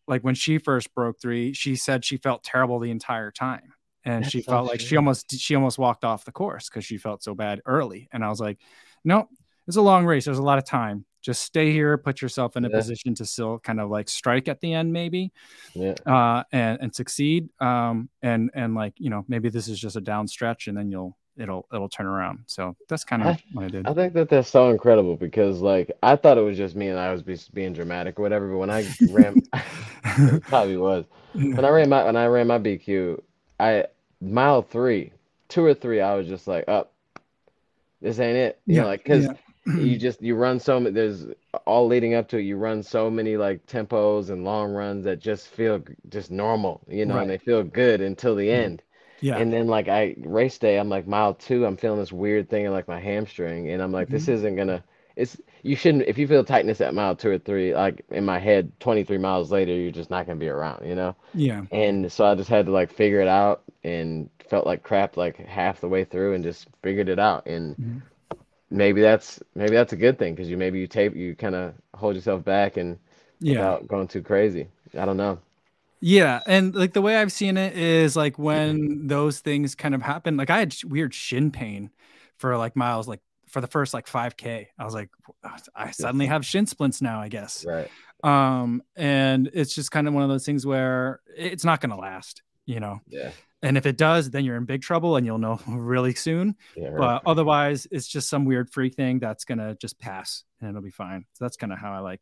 like when she first broke three, she said she felt terrible the entire time. And That's she felt like she almost she almost walked off the course because she felt so bad early. And I was like, no, it's a long race. There's a lot of time. just stay here, put yourself in a yeah. position to still kind of like strike at the end, maybe, yeah, uh, and and succeed. Um, and and like you know, maybe this is just a down stretch, and then you'll it'll it'll turn around. So that's kind of what I did. I think that that's so incredible because like I thought it was just me and I was being dramatic or whatever, but when I ran, probably was. When I ran my when I ran my BQ, I mile three, two or three, I was just like, up. Oh, this ain't it. You yeah, know, like because yeah you just you run so many there's all leading up to it you run so many like tempos and long runs that just feel just normal you know right. and they feel good until the mm-hmm. end yeah and then like i race day i'm like mile two i'm feeling this weird thing in like my hamstring and i'm like mm-hmm. this isn't gonna it's you shouldn't if you feel tightness at mile two or three like in my head 23 miles later you're just not gonna be around you know yeah and so i just had to like figure it out and felt like crap like half the way through and just figured it out and mm-hmm maybe that's maybe that's a good thing because you maybe you tape you kind of hold yourself back and yeah without going too crazy. I don't know. Yeah, and like the way I've seen it is like when those things kind of happen. Like I had weird shin pain for like miles, like for the first like 5k. I was like, I suddenly have shin splints now. I guess. Right. Um, and it's just kind of one of those things where it's not going to last. You know. Yeah. And if it does, then you're in big trouble and you'll know really soon. Yeah, right. But otherwise, it's just some weird freak thing that's going to just pass and it'll be fine. So that's kind of how I like.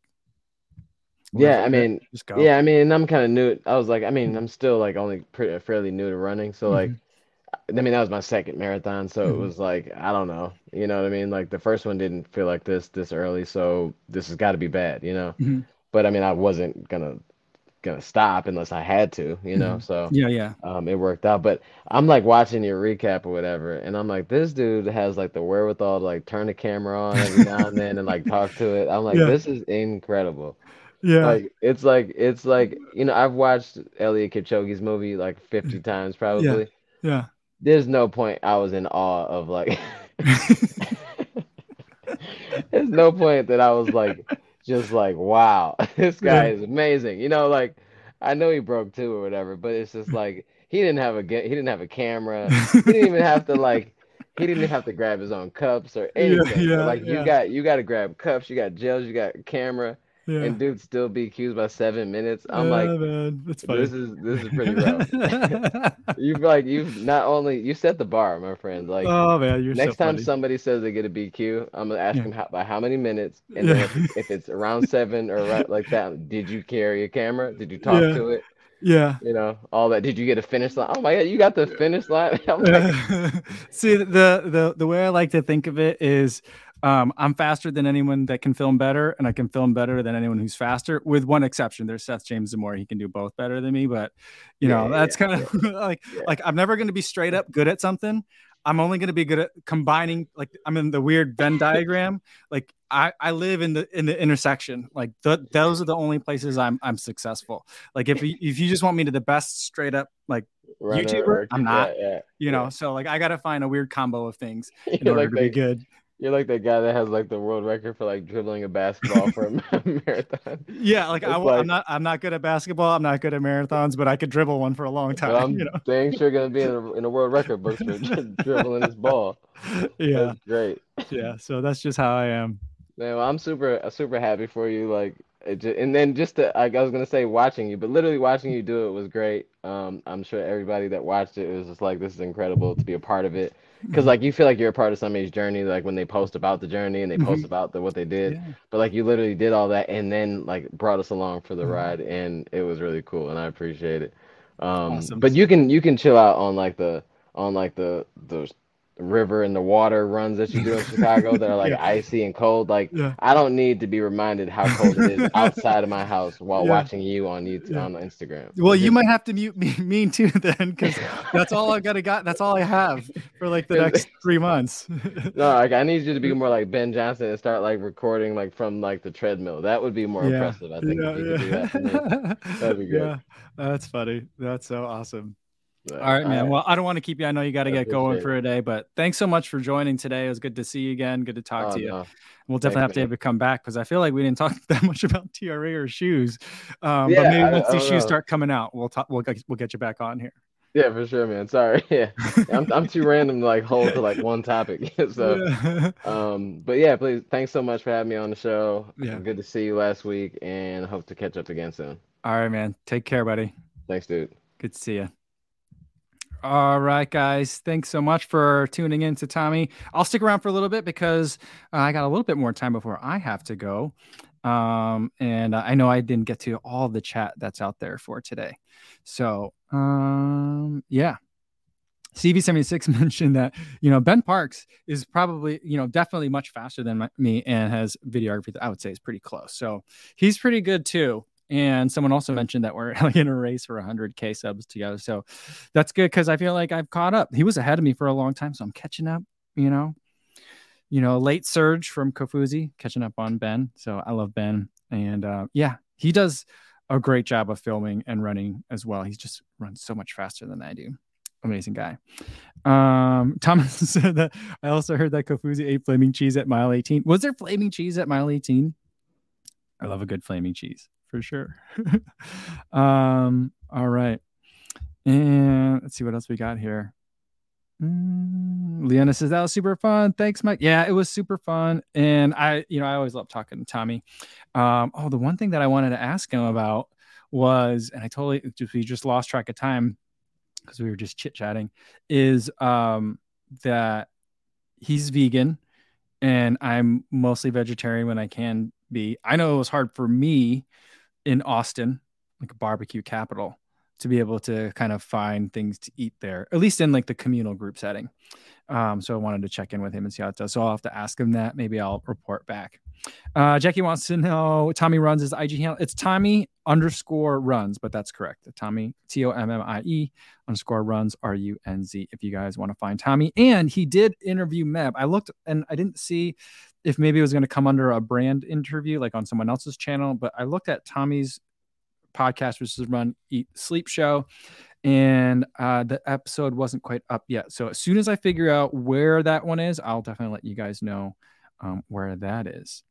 Yeah, I mean, just yeah, I mean, I'm kind of new. I was like, I mean, I'm still like only pretty fairly new to running. So, like, mm-hmm. I mean, that was my second marathon. So mm-hmm. it was like, I don't know. You know what I mean? Like, the first one didn't feel like this this early. So this has got to be bad, you know? Mm-hmm. But I mean, I wasn't to gonna stop unless I had to, you know. Mm-hmm. So yeah, yeah. Um, it worked out. But I'm like watching your recap or whatever, and I'm like, this dude has like the wherewithal to like turn the camera on every now and then and like talk to it. I'm like, yeah. this is incredible. Yeah. Like it's like it's like you know I've watched Eliud Kipchoge's movie like 50 times probably. Yeah. yeah. There's no point I was in awe of like. There's no point that I was like just like, wow, this guy is amazing. You know, like I know he broke two or whatever, but it's just like he didn't have a he didn't have a camera. he didn't even have to like he didn't have to grab his own cups or anything. Yeah, yeah, like yeah. you got you got to grab cups, you got gels, you got camera. Yeah. And dude still BQs by seven minutes. I'm yeah, like, man. That's funny. this is this is pretty rough. you've like you've not only you set the bar, my friend. Like, oh man, you're next so time somebody says they get a BQ, I'm gonna ask yeah. them how, by how many minutes, and then if, if, it's around seven or right like that, did you carry a camera? Did you talk to it? Yeah. You know, all that. Did you get a finish line? Oh my god, you got the finish line. like... See, the the the way I like to think of it is um, I'm faster than anyone that can film better, and I can film better than anyone who's faster, with one exception. There's Seth James DeMoor. He can do both better than me, but you know, yeah, that's yeah, kind of yeah. like like I'm never going to be straight up good at something. I'm only going to be good at combining. Like I'm in the weird Venn diagram. Like I, I live in the in the intersection. Like the, those are the only places I'm I'm successful. Like if you, if you just want me to the best straight up like Runner, YouTuber, I'm not. You know, so like I got to find a weird combo of things in order like to they, be good. You're like that guy that has like the world record for like dribbling a basketball for a marathon. Yeah, like, I, am not I'm not good at basketball. I'm not good at marathons, but I could dribble one for a long time. I'm you know? dang sure gonna be in a, in a world record book for dribbling this ball. Yeah, that's great. Yeah, so that's just how I am. Man, well, I'm super super happy for you. Like, and then just to, I was gonna say watching you, but literally watching you do it was great. Um, I'm sure everybody that watched it was just like, this is incredible to be a part of it because like you feel like you're a part of somebody's journey like when they post about the journey and they post mm-hmm. about the, what they did yeah. but like you literally did all that and then like brought us along for the mm-hmm. ride and it was really cool and i appreciate it um awesome. but you can you can chill out on like the on like the the river and the water runs that you do in Chicago that are like yeah. icy and cold. Like yeah. I don't need to be reminded how cold it is outside of my house while yeah. watching you on YouTube on Instagram. Well, you might have to mute me, me too then, because that's all I've gotta got. That's all I have for like the next three months. no, like I need you to be more like Ben Johnson and start like recording like from like the treadmill. That would be more impressive. I think if you could do that that'd be good. Yeah, that's funny. That's so awesome. All right, man. Well, I don't want to keep you. I know you got to get going for a day, but thanks so much for joining today. It was good to see you again. Good to talk oh, to you. No. We'll definitely Thanks, have to, to come back because I feel like we didn't talk that much about TRE or shoes. Um, yeah, but maybe once these shoes know. start coming out, we'll talk. We'll get, we'll get you back on here. Yeah, for sure, man. Sorry. Yeah, I'm I'm too random to like hold to like one topic. so, yeah. um, but yeah, please, thanks so much for having me on the show. Yeah, good to see you last week, and hope to catch up again soon. All right, man. Take care, buddy. Thanks, dude. Good to see you. All right, guys. Thanks so much for tuning in to Tommy. I'll stick around for a little bit because uh, I got a little bit more time before I have to go. Um, and I know I didn't get to all the chat that's out there for today. So, um, yeah. CV76 mentioned that, you know, Ben Parkes is probably, you know, definitely much faster than my, me and has videography that I would say is pretty close. So he's pretty good too. And someone also mentioned that we're in a race for 100K subs together. So that's good because I feel like I've caught up. He was ahead of me for a long time. So I'm catching up, you know. You know, late surge from Kofuzi, catching up on Ben. So I love Ben. And uh, yeah, he does a great job of filming and running as well. He's just runs so much faster than I do. Amazing guy. Um, Thomas said that I also heard that Kofuzi ate flaming cheese at mile 18. Was there flaming cheese at mile 18? I love a good flaming cheese for sure. um, all right. And let's see what else we got here. Mm, Leanna says that was super fun. Thanks, Mike. Yeah, it was super fun. And I, you know, I always love talking to Tommy. Um, oh, the one thing that I wanted to ask him about was, and I totally we just lost track of time because we were just chit chatting, is um that he's vegan and I'm mostly vegetarian when I can be. I know it was hard for me in Austin, like a barbecue capital, to be able to kind of find things to eat there, at least in like the communal group setting. Um, so I wanted to check in with him and see how it does. So I'll have to ask him that. Maybe I'll report back. Uh, Jackie wants to know Tommy runs his IG handle. It's Tommy underscore runs, but that's correct. Tommy T O M M I E underscore runs R U N Z. If you guys want to find Tommy, and he did interview Meb. I looked and I didn't see if maybe it was going to come under a brand interview, like on someone else's channel. But I looked at Tommy's podcast, which is Run Eat Sleep Show, and uh, the episode wasn't quite up yet. So as soon as I figure out where that one is, I'll definitely let you guys know um, where that is.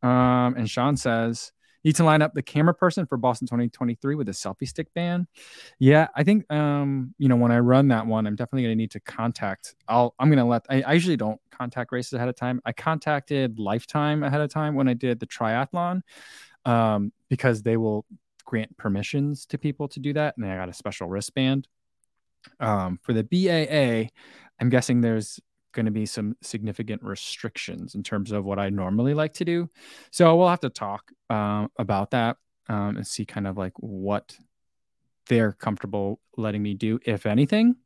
Um, and Sean says, need to line up the camera person for Boston 2023 with a selfie stick ban. Yeah, I think um, you know, when I run that one, I'm definitely gonna need to contact. I'll I'm gonna let I, I usually don't contact races ahead of time. I contacted Lifetime ahead of time when I did the triathlon. Um, because they will grant permissions to people to do that. And I got a special wristband. Um, for the BAA, I'm guessing there's going to be some significant restrictions in terms of what I normally like to do. So we'll have to talk um, about that um, and see kind of like what they're comfortable letting me do, if anything.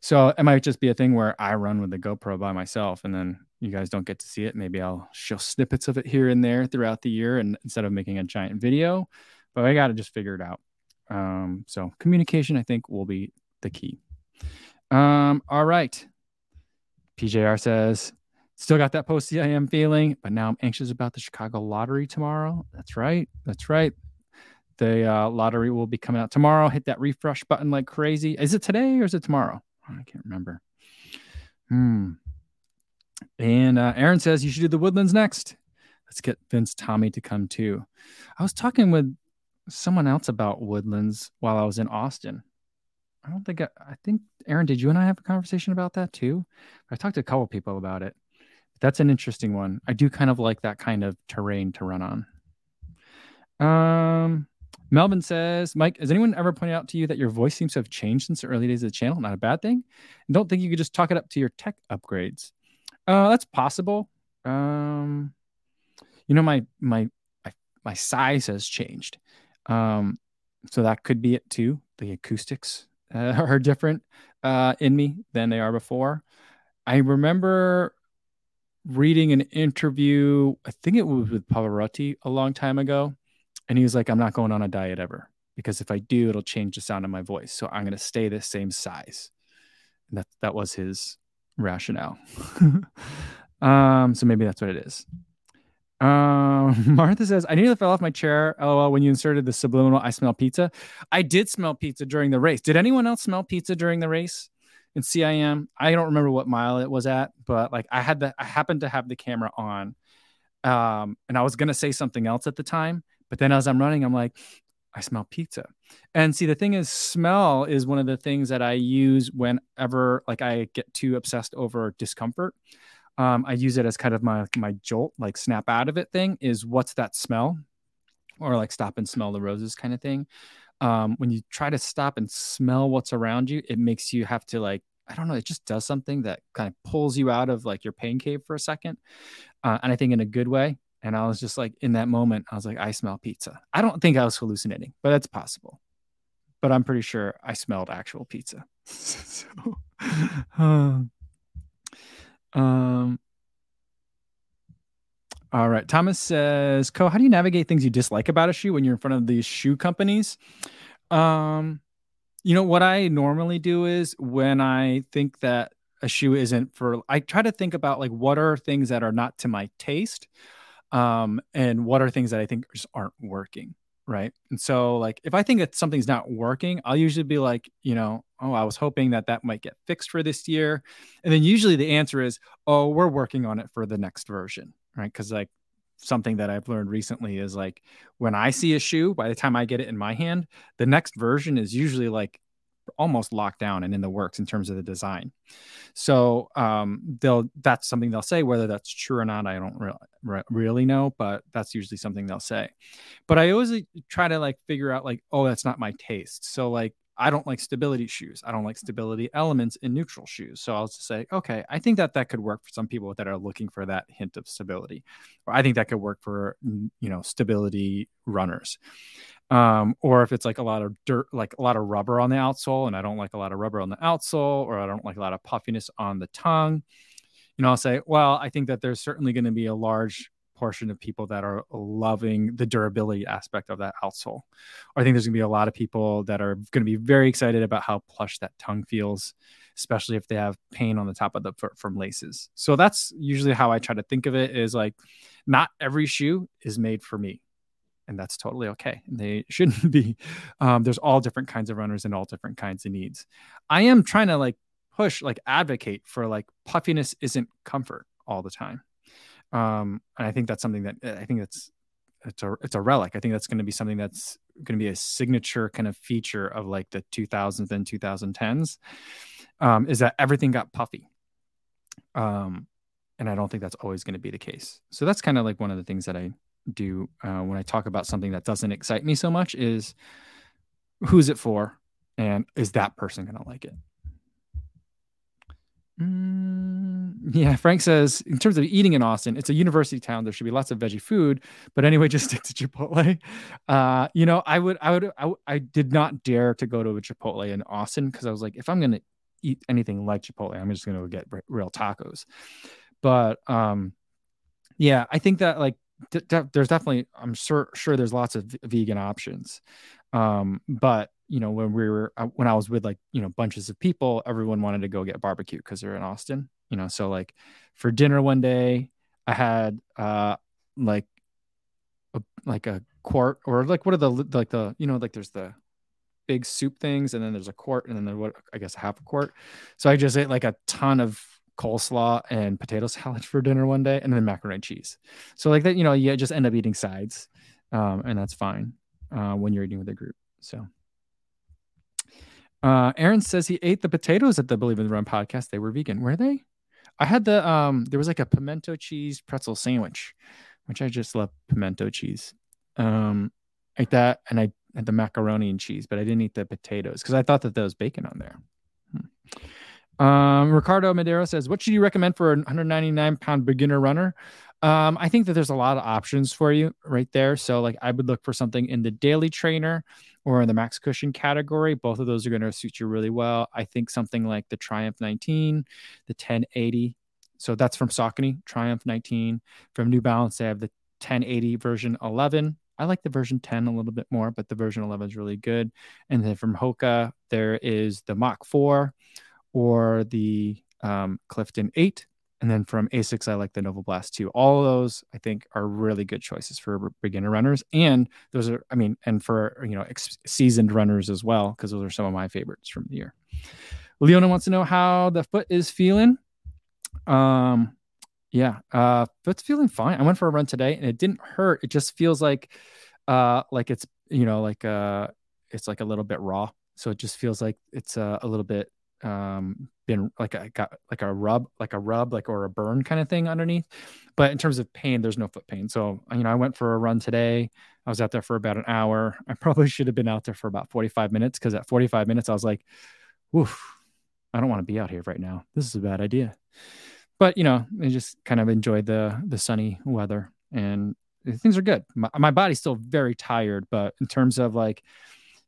So it might just be a thing where I run with the GoPro by myself and then you guys don't get to see it. Maybe I'll show snippets of it here and there throughout the year and instead of making a giant video, but I got to just figure it out. Um, so communication, I think, will be the key. Um, all right. PJR says, still got that post CIM feeling, but now I'm anxious about the Chicago lottery tomorrow. That's right. That's right. The uh, lottery will be coming out tomorrow. Hit that refresh button like crazy. Is it today or is it tomorrow? I can't remember. Hmm. And uh, Aaron says you should do the Woodlands next. Let's get Vince Tommy to come too. I was talking with someone else about Woodlands while I was in Austin. I don't think I, I think Aaron, did you and I have a conversation about that too? I talked to a couple people about it. That's an interesting one. I do kind of like that kind of terrain to run on. Um, Melvin says, Mike, has anyone ever pointed out to you that your voice seems to have changed since the early days of the channel? Not a bad thing. And don't think you could just talk it up to your tech upgrades. Uh, that's possible. Um, you know, my my my, size has changed. Um, so that could be it too. The acoustics uh, are different uh, in me than they are before. I remember reading an interview. I think it was with Pavarotti a long time ago, and he was like, "I'm not going on a diet ever because if I do, it'll change the sound of my voice. So I'm going to stay the same size." And that that was his rationale. um, so maybe that's what it is. Um, Martha says, I nearly fell off my chair. LOL, when you inserted the subliminal, I smell pizza. I did smell pizza during the race. Did anyone else smell pizza during the race in CIM? I don't remember what mile it was at, but like I had the, I happened to have the camera on. Um, and I was going to say something else at the time, but then as I'm running, I'm like, I smell pizza. And see, the thing is, smell is one of the things that I use whenever like I get too obsessed over discomfort. Um, I use it as kind of my my jolt, like snap out of it thing. Is what's that smell, or like stop and smell the roses kind of thing. Um, when you try to stop and smell what's around you, it makes you have to like I don't know, it just does something that kind of pulls you out of like your pain cave for a second. Uh, and I think in a good way. And I was just like, in that moment, I was like, I smell pizza. I don't think I was hallucinating, but that's possible. But I'm pretty sure I smelled actual pizza. so, um, um, all right. Thomas says, Co, how do you navigate things you dislike about a shoe when you're in front of these shoe companies? Um, you know, what I normally do is when I think that a shoe isn't for, I try to think about like what are things that are not to my taste um, and what are things that I think just aren't working. Right. And so, like, if I think that something's not working, I'll usually be like, you know, oh, I was hoping that that might get fixed for this year. And then usually the answer is, oh, we're working on it for the next version. Right. Cause, like, something that I've learned recently is like when I see a shoe, by the time I get it in my hand, the next version is usually like almost locked down and in the works in terms of the design. So um, they'll that's something they'll say. Whether that's true or not, I don't re- re- really know, but that's usually something they'll say. But I always try to like figure out like, oh, that's not my taste. So like I don't like stability shoes. I don't like stability elements in neutral shoes. So I'll just say, okay, I think that that could work for some people that are looking for that hint of stability, or I think that could work for you know stability runners um, or if it's like a lot of dirt, like a lot of rubber on the outsole, and I don't like a lot of rubber on the outsole, or I don't like a lot of puffiness on the tongue, you know, I'll say, well, I think that there's certainly going to be a large portion of people that are loving the durability aspect of that outsole. Or I think there's going to be a lot of people that are going to be very excited about how plush that tongue feels, especially if they have pain on the top of the foot from laces. So that's usually how I try to think of it is like not every shoe is made for me and that's totally okay. They shouldn't be. Um, there's all different kinds of runners and all different kinds of needs. I am trying to like push, like advocate for like puffiness isn't comfort all the time. Um, and I think that's something that I think that's it's a it's a relic. I think that's going to be something that's going to be a signature kind of feature of like the 2000s and 2010s. Um, is that everything got puffy. Um, and I don't think that's always going to be the case. So that's kind of like one of the things that I do uh, when I talk about something that doesn't excite me so much is who's it for and is that person going to like it? Mm, yeah, Frank says in terms of eating in Austin, it's a university town. There should be lots of veggie food, but anyway, just stick to Chipotle. Uh, you know, I would, I would, I, I did not dare to go to a Chipotle in Austin because I was like, if I'm going to eat anything like Chipotle, I'm just going to get real tacos. But um, yeah, I think that like d- d- there's definitely I'm sure sure there's lots of vegan options. Um, but you know when we were uh, when I was with like you know bunches of people, everyone wanted to go get barbecue because they're in Austin. You know, so like for dinner one day, I had uh like a, like a quart or like what are the like the you know like there's the big soup things and then there's a quart and then there what I guess half a quart. So I just ate like a ton of coleslaw and potato salad for dinner one day and then macaroni and cheese. So like that, you know, you just end up eating sides. Um, and that's fine uh, when you're eating with a group. So uh, Aaron says he ate the potatoes at the Believe in the Run podcast. They were vegan. Were they? I had the um there was like a pimento cheese pretzel sandwich, which I just love pimento cheese. Um ate that and I had the macaroni and cheese, but I didn't eat the potatoes because I thought that there was bacon on there. Hmm. Um, Ricardo Madero says, "What should you recommend for a 199 pound beginner runner?" Um, I think that there's a lot of options for you right there. So, like, I would look for something in the daily trainer or in the max cushion category. Both of those are going to suit you really well. I think something like the Triumph 19, the 1080. So that's from Saucony, Triumph 19. From New Balance, they have the 1080 version 11. I like the version 10 a little bit more, but the version 11 is really good. And then from Hoka, there is the Mach 4 or the um, Clifton 8. And then from Asics, I like the Nova Blast 2. All of those, I think, are really good choices for beginner runners. And those are, I mean, and for, you know, ex- seasoned runners as well, because those are some of my favorites from the year. Leona wants to know how the foot is feeling. Um, yeah, uh, foot's feeling fine. I went for a run today and it didn't hurt. It just feels like, uh, like it's, you know, like, uh, it's like a little bit raw. So it just feels like it's a, a little bit um been like I got like a rub like a rub like or a burn kind of thing underneath. But in terms of pain there's no foot pain. So you know i went for a run today. I was out there for about an hour. I probably should have been out there for about 45 minutes because at 45 minutes i was like Oof, i don't want to be out here right now. This is a bad idea. But you know i just kind of enjoyed the the sunny weather and things are good. My, my body's still very tired but in terms of like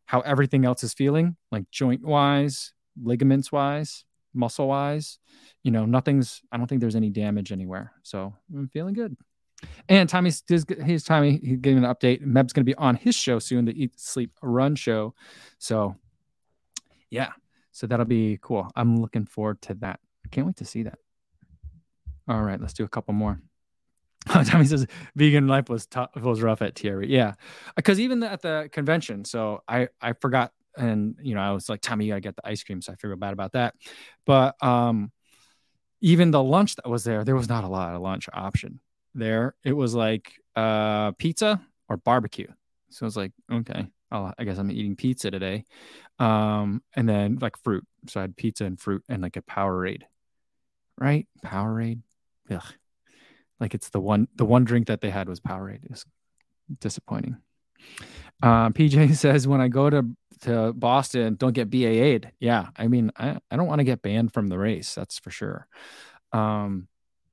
how everything else is feeling like joint wise ligaments wise, muscle wise. You know, nothing's, I don't think there's any damage anywhere. So I'm feeling good. And Tommy's his Tommy, he gave an update. Meb's going to be on his show soon, the Eat, Sleep, Run show. So, yeah, so that'll be cool. I'm looking forward to that. I can't wait to see that. All right, let's do a couple more. Tommy says vegan life was tough, was rough at TRE. Yeah, because even at the convention, so I I forgot and you know i was like tommy you gotta get the ice cream so i feel bad about that. But um even the lunch that was there there was not a lot of lunch option there. It was like uh pizza or barbecue. So i was like okay I'll, i guess i'm eating pizza today. Um and then like fruit. So i had pizza and fruit and like a powerade. Right? Powerade? Ugh. like it's the one the one drink that they had was powerade. It's disappointing. Uh, PJ says, when I go to, to Boston, don't get BAA'd. Yeah. I mean, I, I don't want to get banned from the race. That's for sure. Um,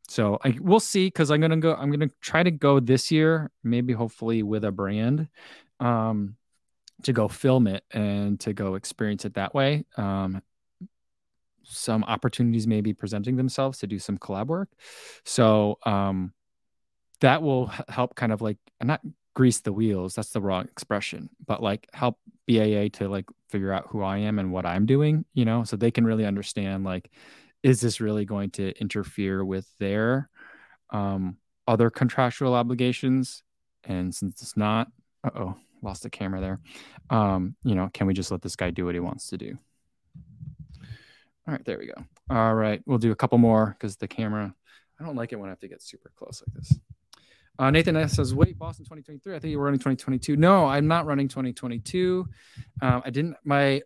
so I we'll see because I'm gonna go. I'm gonna try to go this year, maybe hopefully with a brand, um, to go film it and to go experience it that way. Um, some opportunities may be presenting themselves to do some collab work, so um, that will help kind of like I'm not grease the wheels that's the wrong expression but like help baa to like figure out who i am and what i'm doing you know so they can really understand like is this really going to interfere with their um other contractual obligations? And since it's not oh lost the camera there um you know can we just let this guy do what he wants to do? All right there we go. All right we'll do a couple more because the camera i don't like it when i have to get super close like this uh, Nathan S says, "Wait, Boston 2023. I think you were running 2022. No, I'm not running 2022. Um, I didn't. My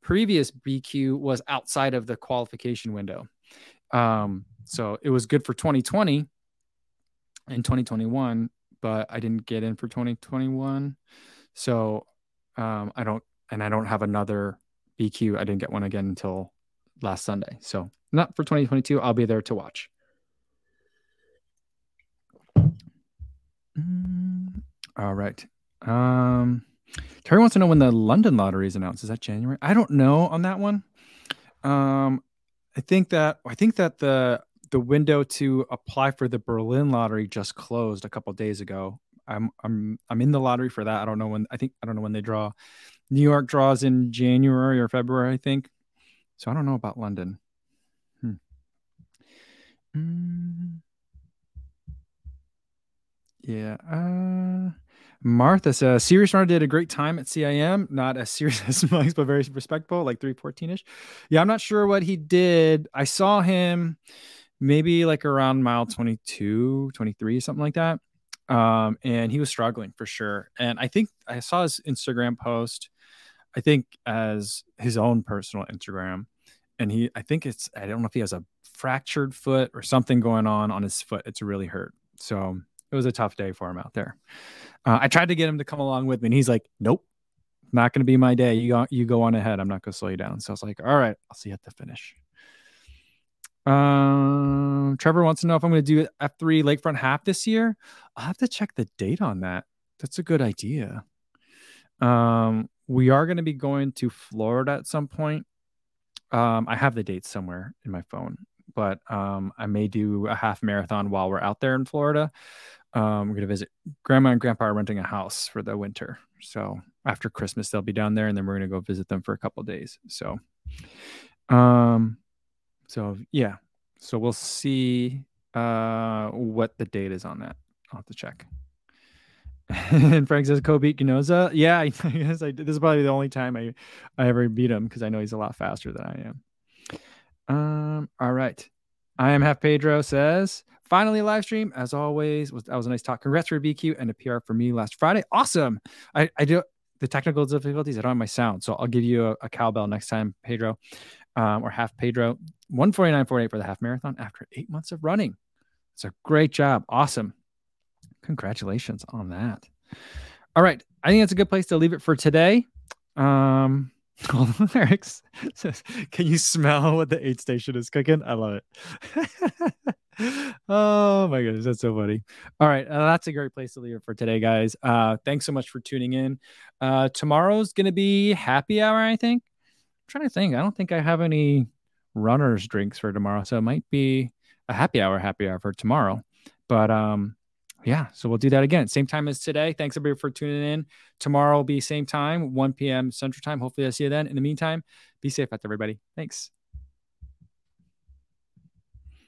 previous BQ was outside of the qualification window, um, so it was good for 2020 and 2021, but I didn't get in for 2021. So um, I don't, and I don't have another BQ. I didn't get one again until last Sunday. So not for 2022. I'll be there to watch." Mm, all right. Um, Terry wants to know when the London lottery is announced. Is that January? I don't know on that one. Um, I think that I think that the the window to apply for the Berlin lottery just closed a couple days ago. I'm I'm I'm in the lottery for that. I don't know when. I think I don't know when they draw. New York draws in January or February, I think. So I don't know about London. Hmm. Mm. Yeah. Uh, Martha says Serious Runner did a great time at CIM, not as serious as Mike's, but very respectable, like 314 ish. Yeah, I'm not sure what he did. I saw him maybe like around mile 22, 23, something like that. Um, and he was struggling for sure. And I think I saw his Instagram post, I think as his own personal Instagram. And he, I think it's, I don't know if he has a fractured foot or something going on on his foot. It's really hurt. So it was a tough day for him out there. Uh, I tried to get him to come along with me, and he's like, "Nope, not going to be my day. You go, you go on ahead. I'm not going to slow you down." So I was like, "All right, I'll see you at the finish." Um, Trevor wants to know if I'm going to do F3 Lakefront half this year. I'll have to check the date on that. That's a good idea. Um, we are going to be going to Florida at some point. Um, I have the date somewhere in my phone, but um, I may do a half marathon while we're out there in Florida. Um, we're going to visit grandma and grandpa are renting a house for the winter. So after Christmas, they'll be down there and then we're going to go visit them for a couple days. So, um, so yeah, so we'll see, uh, what the date is on that. I'll have to check. and Frank says, Kobe Ginoza. Yeah, I guess I This is probably the only time I, I ever beat him because I know he's a lot faster than I am. Um, all right. I am half Pedro says, Finally, live stream as always. Was that was a nice talk. Congrats for BQ and a PR for me last Friday. Awesome. I I do the technical difficulties. I don't have my sound, so I'll give you a, a cowbell next time, Pedro, um, or half Pedro. 149.48 for the half marathon after eight months of running. It's a great job. Awesome. Congratulations on that. All right. I think that's a good place to leave it for today. Um, Eric says, Can you smell what the aid station is cooking? I love it. oh my goodness, that's so funny. All right, uh, that's a great place to leave it for today, guys. Uh, thanks so much for tuning in. Uh, tomorrow's gonna be happy hour, I think. I'm trying to think. I don't think I have any runners drinks for tomorrow, so it might be a happy hour, happy hour for tomorrow. But um, yeah, so we'll do that again. Same time as today. Thanks everybody for tuning in. Tomorrow will be same time, 1 p.m. Central Time. Hopefully, I see you then. In the meantime, be safe out there, everybody. Thanks.